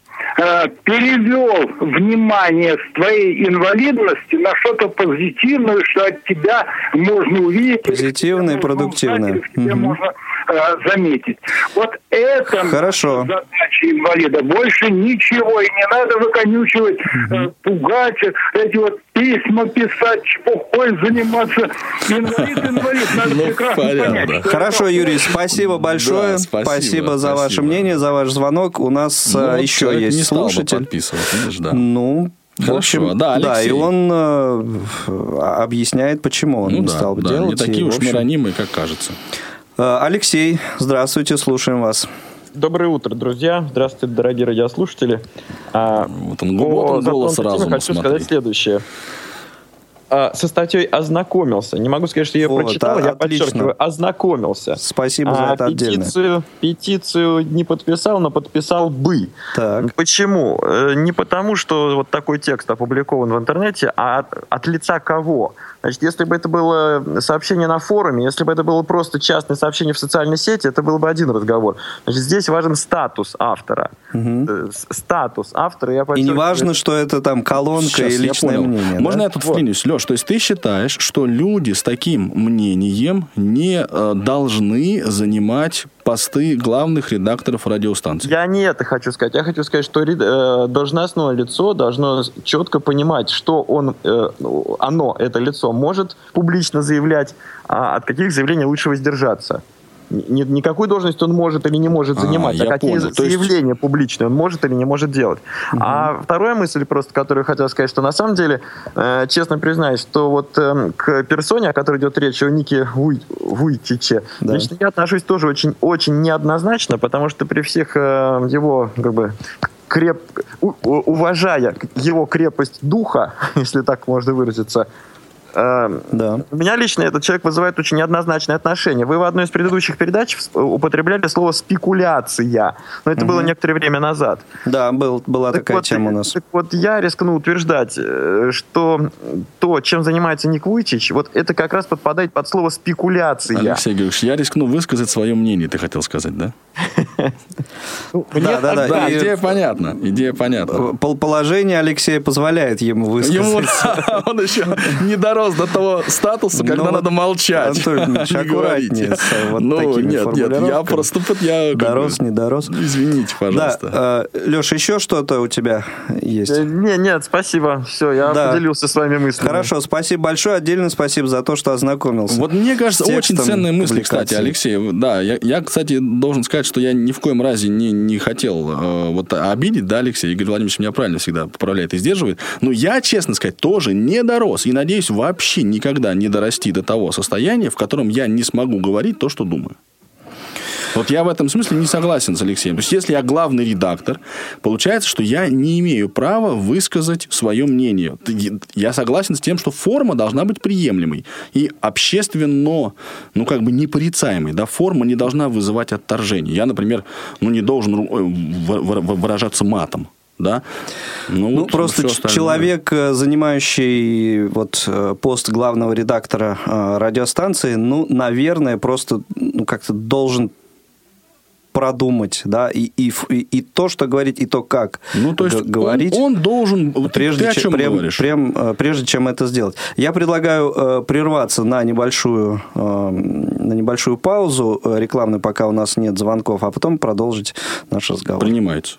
перевел внимание с твоей инвалидности на что-то позитивное, что от тебя можно увидеть. Позитивное и продуктивное. Угу. можно э, заметить. Вот это Хорошо. задача инвалида. Больше ничего. И не надо выконючивать, угу. э, пугать, эти вот письма писать, чепухой заниматься. Инвалид, инвалид. Надо ну, прекрасно понять. Хорошо, Юрий, спасибо большое. Да, спасибо, спасибо за ваше мнение, за ваш звонок. У нас ну, э, еще есть не слушатель. да. Ну, Хорошо, в общем, да, Алексей. да, и он э, объясняет, почему он ну, не да, стал да, делать. Не такие и, уж общем... миронимые, как кажется. Э, Алексей, здравствуйте, слушаем вас. Доброе утро, друзья. Здравствуйте, дорогие радиослушатели. А, вот он, вот он голос сразу. Хочу смотри. сказать следующее. А, со статьей ознакомился. Не могу сказать, что я вот, прочитал, а, я отлично. подчеркиваю, ознакомился. Спасибо а, за это петицию, Петицию не подписал, но подписал бы. Так. Почему? Э, не потому, что вот такой текст опубликован в интернете, а от, от лица кого? Значит, если бы это было сообщение на форуме, если бы это было просто частное сообщение в социальной сети, это был бы один разговор. Значит, здесь важен статус автора. Угу. Статус автора. Я И не важно, что это там колонка Сейчас, и личное мнение. Можно да? я тут вот. вклинюсь, Леш? То есть ты считаешь, что люди с таким мнением не э, должны занимать посты главных редакторов радиостанций. Я не это хочу сказать. Я хочу сказать, что э, должностное лицо должно четко понимать, что он, э, оно, это лицо, может публично заявлять, а от каких заявлений лучше воздержаться. Ни, никакую должность он может или не может а, занимать, а, а какие понял. заявления есть... публичные он может или не может делать. Угу. А вторая мысль просто, которую я хотел сказать, что на самом деле, э, честно признаюсь, что вот э, к персоне, о которой идет речь, о Нике Вуй, Вуйчиче, да. лично я отношусь тоже очень, очень неоднозначно, потому что при всех э, его, как бы, креп... уважая его крепость духа, если так можно выразиться, да. У меня лично этот человек вызывает очень неоднозначное отношение. Вы в одной из предыдущих передач употребляли слово «спекуляция», но это угу. было некоторое время назад. Да, был, была так такая вот, тема у нас. Так вот, я рискну утверждать, э, что то, чем занимается Ник Вуйчич, вот это как раз подпадает под слово «спекуляция». Алексей Георгиевич, я рискну высказать свое мнение, ты хотел сказать, да? Да, да, да. Идея понятна. Идея понятна. Положение Алексея позволяет ему высказать. Он еще не дорос до того статуса, когда надо молчать. аккуратнее. Ну, нет, нет, я просто... Дорос, не дорос. Извините, пожалуйста. Э, Леш, еще что-то у тебя есть? Э, нет, нет, спасибо. Все, я поделился с вами мыслями. Хорошо, спасибо большое. Отдельно спасибо за то, что ознакомился. Вот мне кажется, очень ценные мысли, кстати, Алексей. Да, я, кстати, должен сказать, что я ни в коем разе не, не хотел э, вот обидеть, да, Алексей? Игорь Владимирович меня правильно всегда поправляет и сдерживает. Но я, честно сказать, тоже не дорос. И надеюсь вообще никогда не дорасти до того состояния, в котором я не смогу говорить то, что думаю. Вот я в этом смысле не согласен с Алексеем. То есть, если я главный редактор, получается, что я не имею права высказать свое мнение. Я согласен с тем, что форма должна быть приемлемой и общественно, ну, как бы непорицаемой. Да? Форма не должна вызывать отторжение. Я, например, ну, не должен э, выражаться матом да. Ну, ну вот просто человек, э, занимающий вот э, пост главного редактора радиостанции, ну, наверное, просто ну, как-то должен продумать, да, и, и, и, то, что говорить, и то, как ну, то есть говорить. Он, он должен, прежде, чем, прям, прям, э, прежде чем это сделать. Я предлагаю э, прерваться на небольшую, э, на небольшую паузу э, рекламную, пока у нас нет звонков, а потом продолжить наш разговор. Принимается.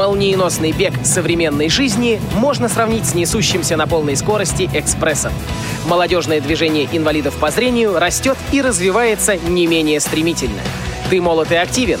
Молниеносный бег современной жизни можно сравнить с несущимся на полной скорости экспрессом. Молодежное движение инвалидов по зрению растет и развивается не менее стремительно. Ты молод и активен.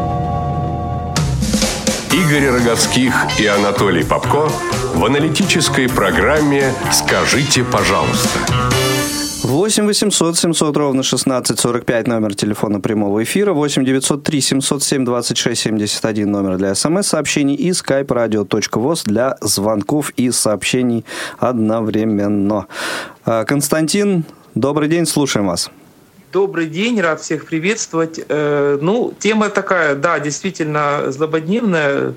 Игорь Роговских и Анатолий Попко в аналитической программе «Скажите, пожалуйста». 8 800 700 ровно 16 45 номер телефона прямого эфира, 8 903 707 26 71 номер для смс-сообщений и skype radio.voz для звонков и сообщений одновременно. А, Константин, добрый день, слушаем вас. Добрый день, рад всех приветствовать. Э, ну, тема такая, да, действительно злободневная.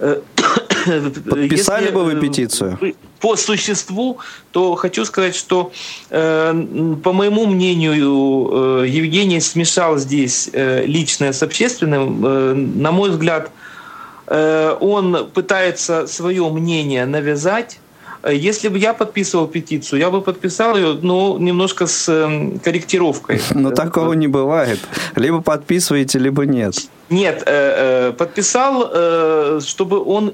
Э, Подписали Если, бы вы петицию? По существу, то хочу сказать, что, э, по моему мнению, Евгений смешал здесь личное с общественным. На мой взгляд, он пытается свое мнение навязать если бы я подписывал петицию, я бы подписал ее, ну, немножко с эм, корректировкой. Но такого не бывает. Либо подписываете, либо нет. Нет, э, э, подписал, э, чтобы он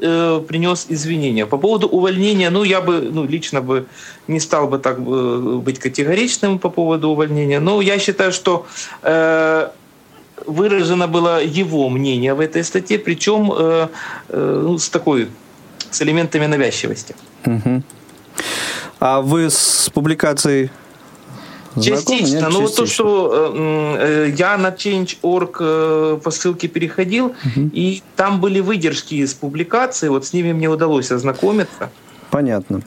принес извинения. По поводу увольнения, ну, я бы, ну, лично бы не стал бы так быть категоричным по поводу увольнения. Но я считаю, что выражено было его мнение в этой статье, причем ну, с такой, с элементами навязчивости. Угу. А вы с публикацией Частично. Ну вот то, что э, э, я на Change.org э, по ссылке переходил, угу. и там были выдержки из публикации, вот с ними мне удалось ознакомиться. Понятно.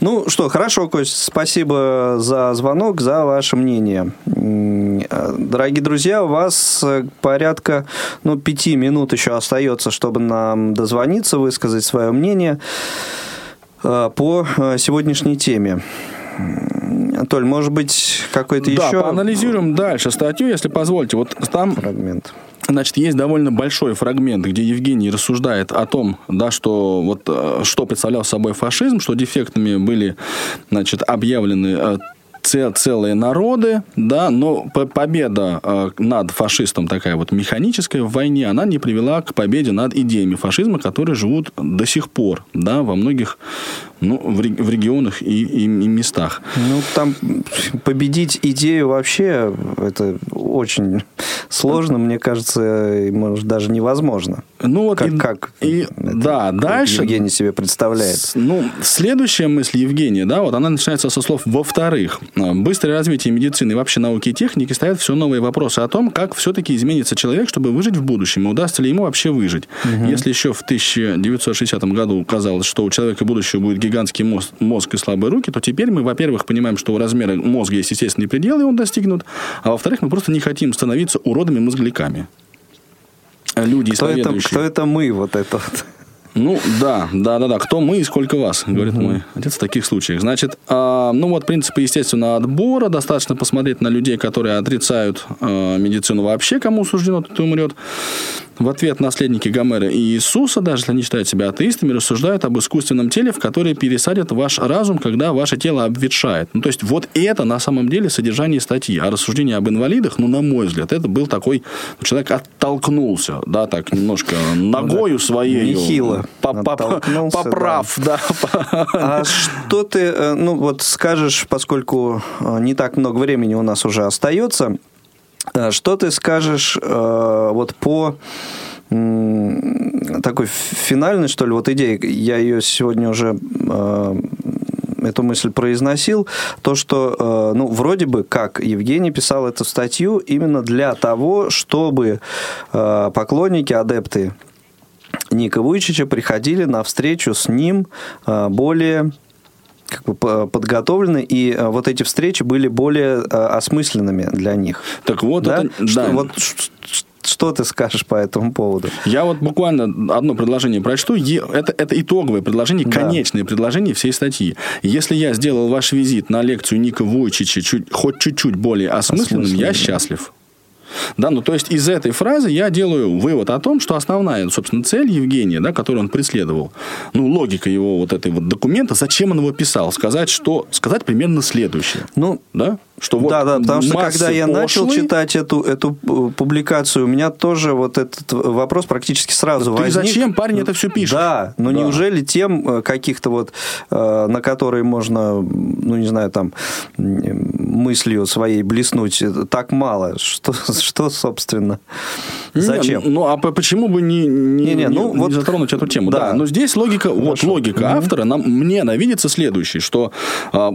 Ну что, хорошо, Кость, спасибо за звонок, за ваше мнение. Дорогие друзья, у вас порядка ну, пяти минут еще остается, чтобы нам дозвониться, высказать свое мнение э, по э, сегодняшней теме. Толь, может быть, какой-то да, еще... Да, поанализируем дальше статью, если позволите. Вот там... Фрагмент. Значит, есть довольно большой фрагмент, где Евгений рассуждает о том, да, что вот э, что представлял собой фашизм, что дефектами были, значит, объявлены э, целые народы, да, но победа э, над фашистом такая вот механическая в войне, она не привела к победе над идеями фашизма, которые живут до сих пор, да, во многих ну, в, регионах и, и, и местах. Ну, там победить идею вообще это очень сложно, мне кажется, может, даже невозможно. Ну, вот как, и, как и, да, дальше... Евгений себе представляет. С, ну, следующая мысль Евгения, да, вот она начинается со слов «во-вторых». Быстрое развитие медицины и вообще науки и техники ставят все новые вопросы о том, как все-таки изменится человек, чтобы выжить в будущем, и удастся ли ему вообще выжить. Угу. Если еще в 1960 году казалось, что у человека будущего будет гигантский мозг, мозг и слабые руки, то теперь мы, во-первых, понимаем, что у размера мозга есть естественный предел, и он достигнут, а во-вторых, мы просто не хотим становиться уродами-мозгляками. Люди, кто это, кто это мы, вот это вот? Ну, да, да, да, да. Кто мы и сколько вас, говорит угу. мой отец в таких случаях. Значит, э, ну вот принципы естественного отбора. Достаточно посмотреть на людей, которые отрицают э, медицину вообще, кому суждено, тот и умрет. В ответ наследники Гомера и Иисуса, даже если они считают себя атеистами, рассуждают об искусственном теле, в которое пересадят ваш разум, когда ваше тело обветшает. Ну, то есть, вот это на самом деле содержание статьи. А рассуждение об инвалидах, ну, на мой взгляд, это был такой... Человек оттолкнулся, да, так, немножко ногою своей. Нехило. Поправ, да. А что ты, э, ну, вот скажешь, поскольку э, не так много времени у нас уже остается, что ты скажешь вот по такой финальной, что ли, вот идеи, я ее сегодня уже эту мысль произносил, то, что, ну, вроде бы, как Евгений писал эту статью именно для того, чтобы поклонники, адепты Ника Вуйчича приходили на встречу с ним а, более как бы подготовлены, и а, вот эти встречи были более а, осмысленными для них. Так вот, да? это, что, да. Вот, что ты скажешь по этому поводу? Я вот буквально одно предложение прочту. Это, это итоговое предложение, да. конечное предложение всей статьи. Если я сделал ваш визит на лекцию Ника Войчича чуть, хоть чуть-чуть более осмысленным, осмысленным, я счастлив. Да, ну то есть из этой фразы я делаю вывод о том, что основная, собственно, цель Евгения, да, которую он преследовал, ну, логика его вот этой вот документа, зачем он его писал, сказать, что, сказать примерно следующее. Ну, да? Что вот да, да, потому что когда я начал читать эту, эту э, публикацию, у меня тоже вот этот вопрос практически сразу Ты возник. зачем, парень, это все пишет? Да, но да. неужели тем э, каких-то вот, э, на которые можно, ну, не знаю, там, мыслью своей блеснуть, так мало? Что, что собственно, зачем? Не, ну, а почему бы не, не, не, не, ну, не вот, затронуть эту тему? Да. да. Но здесь логика, Хорошо. вот логика угу. автора, нам, мне она видится следующей, что э,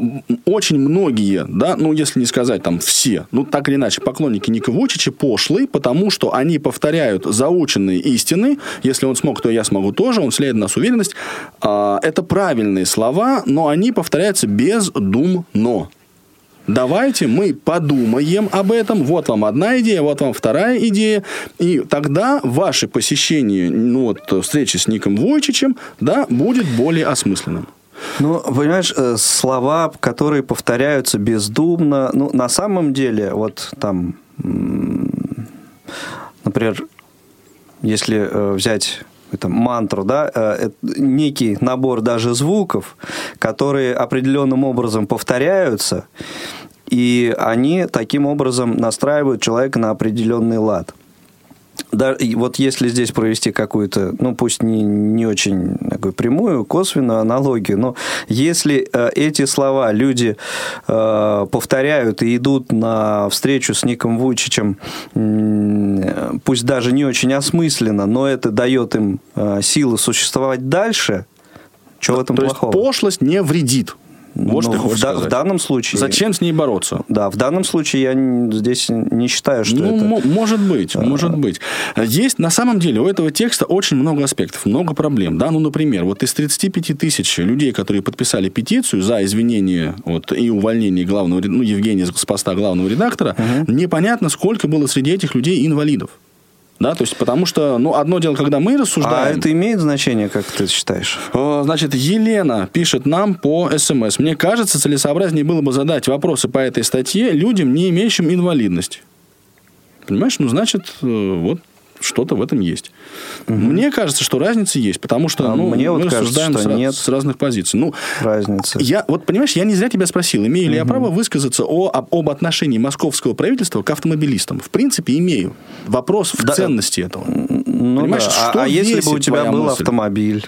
очень многие, да, ну, если если не сказать там все, ну так или иначе, поклонники Ника Вучича пошлы, потому что они повторяют заученные истины. Если он смог, то я смогу тоже. Он следует нас уверенность. А, это правильные слова, но они повторяются бездумно. Давайте мы подумаем об этом. Вот вам одна идея, вот вам вторая идея. И тогда ваше посещение ну, вот, встречи с Ником Войчичем да, будет более осмысленным. Ну, понимаешь, э, слова, которые повторяются бездумно, ну, на самом деле, вот там, например, если э, взять это мантру, да, э, это некий набор даже звуков, которые определенным образом повторяются, и они таким образом настраивают человека на определенный лад да, вот если здесь провести какую-то, ну пусть не, не очень такую прямую, косвенную аналогию, но если э, эти слова люди э, повторяют и идут на встречу с Ником Вучичем, э, пусть даже не очень осмысленно, но это дает им э, силы существовать дальше, что в этом То плохого? есть пошлость не вредит. Вот ну, что ты хочешь в, да, в данном случае... Зачем с ней бороться? Да, в данном случае я здесь не считаю, что ну, это... мо- может быть, может быть. Есть, на самом деле, у этого текста очень много аспектов, много проблем. Да? Ну, например, вот из 35 тысяч людей, которые подписали петицию за извинение вот, и увольнение главного, ну, Евгения с поста главного редактора, непонятно, сколько было среди этих людей инвалидов. Да, то есть, потому что, ну, одно дело, когда мы А рассуждаем... это имеет значение, как ты считаешь? Э, Значит, Елена пишет нам по СМС. Мне кажется, целесообразнее было бы задать вопросы по этой статье людям, не имеющим инвалидность. Понимаешь? Ну, значит, э, вот что-то в этом есть. Мне кажется, что разница есть, потому что А ну, мне вот мы кажется, рассуждаем что с, нет. с разных позиций. Ну, Разница. я, вот понимаешь, я не зря тебя спросил, имею ли я право высказаться о, об, об отношении московского правительства к автомобилистам. В принципе, имею. Вопрос в Да. ценности этого. Ну, Понимаешь, да. А- что а, если бы у тебя был мысль? автомобиль?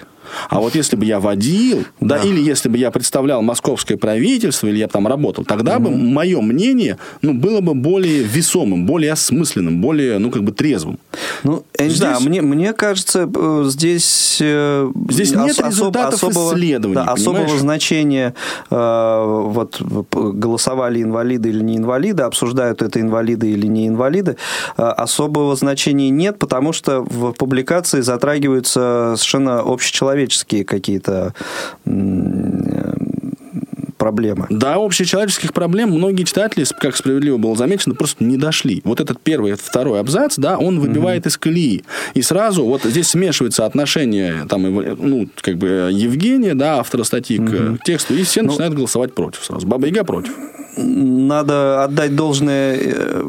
А вот если бы я водил, да, или если бы я представлял московское правительство, или я там работал, тогда бы мое мнение, ну, было бы более весомым, более осмысленным, более, ну, как бы трезвым. Ну, Здесь- знаю, мне, мне кажется, э, здесь... э, Здесь нет ос- результатов исследований, да, особого значения э, вот голосовали инвалиды или не инвалиды, обсуждают это инвалиды или не инвалиды, э, особого значения нет, потому что в публикации затрагиваются совершенно общечеловеческие какие-то э, проблемы. До общечеловеческих проблем многие читатели, как справедливо было замечено, просто не дошли. Вот этот первый, этот второй абзац, да, он выбивает из колеи. И сразу вот здесь смешивается отношение там, ну, как бы Евгения, да, автора статьи к тексту, и все начинают голосовать против сразу. Баба Яга против. Надо отдать должное э,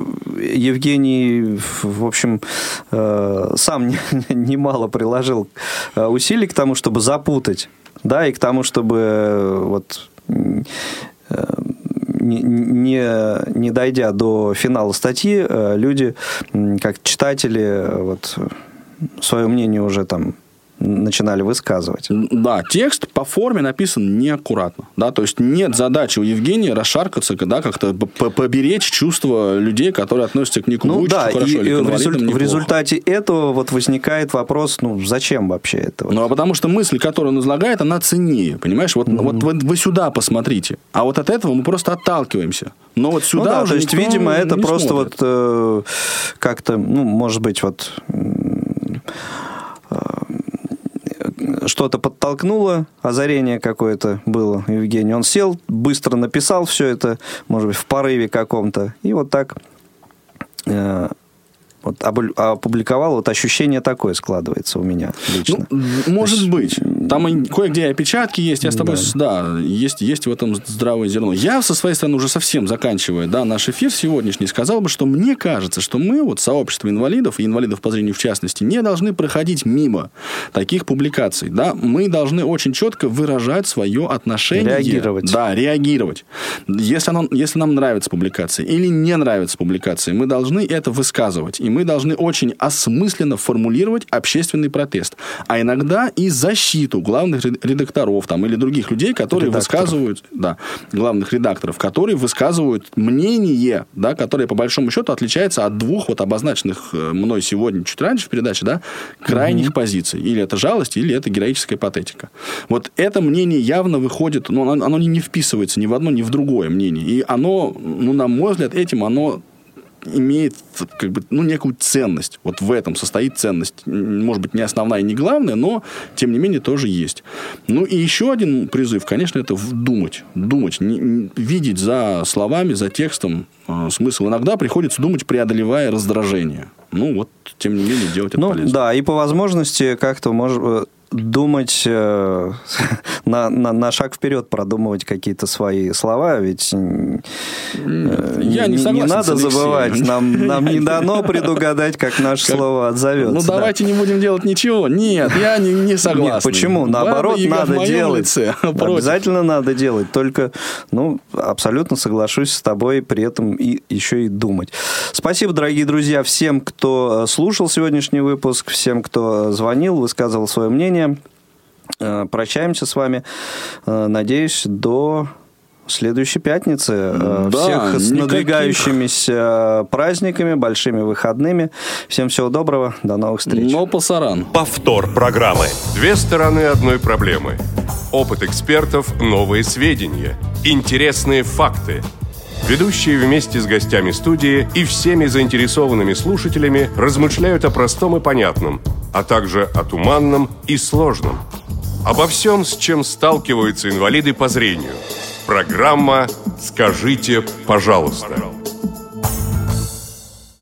Евгений, в общем, э, сам не- немало приложил э, усилий к тому, чтобы запутать, да, и к тому, чтобы э, вот э, не, не, не дойдя до финала статьи, э, люди, как читатели, э, вот свое мнение уже там начинали высказывать. Да, текст по форме написан неаккуратно. Да, то есть нет задачи у Евгения расшаркаться, да, как-то поберечь чувства людей, которые относятся к Нику Ну Вуйчичу да, хорошо и, или к в, результ- в результате этого вот возникает вопрос, ну зачем вообще это? Ну, а потому что мысль, которую он излагает, она ценнее, понимаешь? Вот, вот вы, вы сюда посмотрите. А вот от этого мы просто отталкиваемся. Но вот сюда ну да, уже то есть, видимо, это просто смотрит. вот э, как-то, ну, может быть, вот э, что-то подтолкнуло, озарение какое-то было у Евгения. Он сел, быстро написал все это, может быть, в порыве каком-то, и вот так э, вот опубликовал, вот ощущение такое складывается у меня лично. Ну, может быть. Там и кое-где опечатки есть. Я с тобой, с- да, есть, есть в этом здравое зерно. Я со своей стороны уже совсем заканчивая да, наш эфир сегодняшний, сказал бы, что мне кажется, что мы, вот сообщество инвалидов, и инвалидов по зрению в частности, не должны проходить мимо таких публикаций. Да? Мы должны очень четко выражать свое отношение. Реагировать. Да, реагировать. Если, оно, если нам нравится публикация или не нравится публикация, мы должны это высказывать. И мы должны очень осмысленно формулировать общественный протест. А иногда и защиту главных ред- редакторов там, или других людей, которые Редакторов. высказывают, да, главных редакторов, которые высказывают мнение, да, которое по большому счету отличается от двух вот обозначенных э, мной сегодня чуть раньше в передаче, да, крайних позиций. Или это жалость, или это героическая патетика. Вот это мнение явно выходит, но оно, оно не вписывается ни в одно, ни в другое мнение. И оно, ну, на мой взгляд, этим оно имеет как бы, ну, некую ценность. Вот в этом состоит ценность. Может быть, не основная и не главная, но, тем не менее, тоже есть. Ну, и еще один призыв, конечно, это думать. Думать. Не- не- видеть за словами, за текстом э, смысл. Иногда приходится думать, преодолевая раздражение. Ну, вот, тем не менее, делать это Ну, полезно. да, и по возможности как-то, может, э, думать э, на, на, на шаг вперед, продумывать какие-то свои слова, ведь э, Я не согласен надо с Алексеем. забывать, нам, нам не дано предугадать, как наше Как- слово отзовется. Ну, да. давайте не будем делать ничего. Нет, я не, не согласен. Нет, почему? Баба Наоборот, в надо делать. лице. Обязательно надо делать. Только, ну, абсолютно соглашусь с тобой, при этом и еще и думать. Спасибо, дорогие друзья, всем, кто э, слушал сегодняшний выпуск, всем, кто звонил, высказывал свое мнение. Э, Прощаемся с вами. Э, Надеюсь, до следующей пятницы. Э, Да, Всех с никаких- надвигающимися праздниками, большими выходными. Всем всего доброго. До новых встреч. Но пасаран. Повтор программы. Две стороны одной проблемы. Опыт экспертов – новые сведения. Интересные факты. Ведущие вместе с гостями студии и всеми заинтересованными слушателями размышляют о простом и понятном, а также о туманном и сложном. Обо всем, с чем сталкиваются инвалиды по зрению. Программа «Скажите, пожалуйста».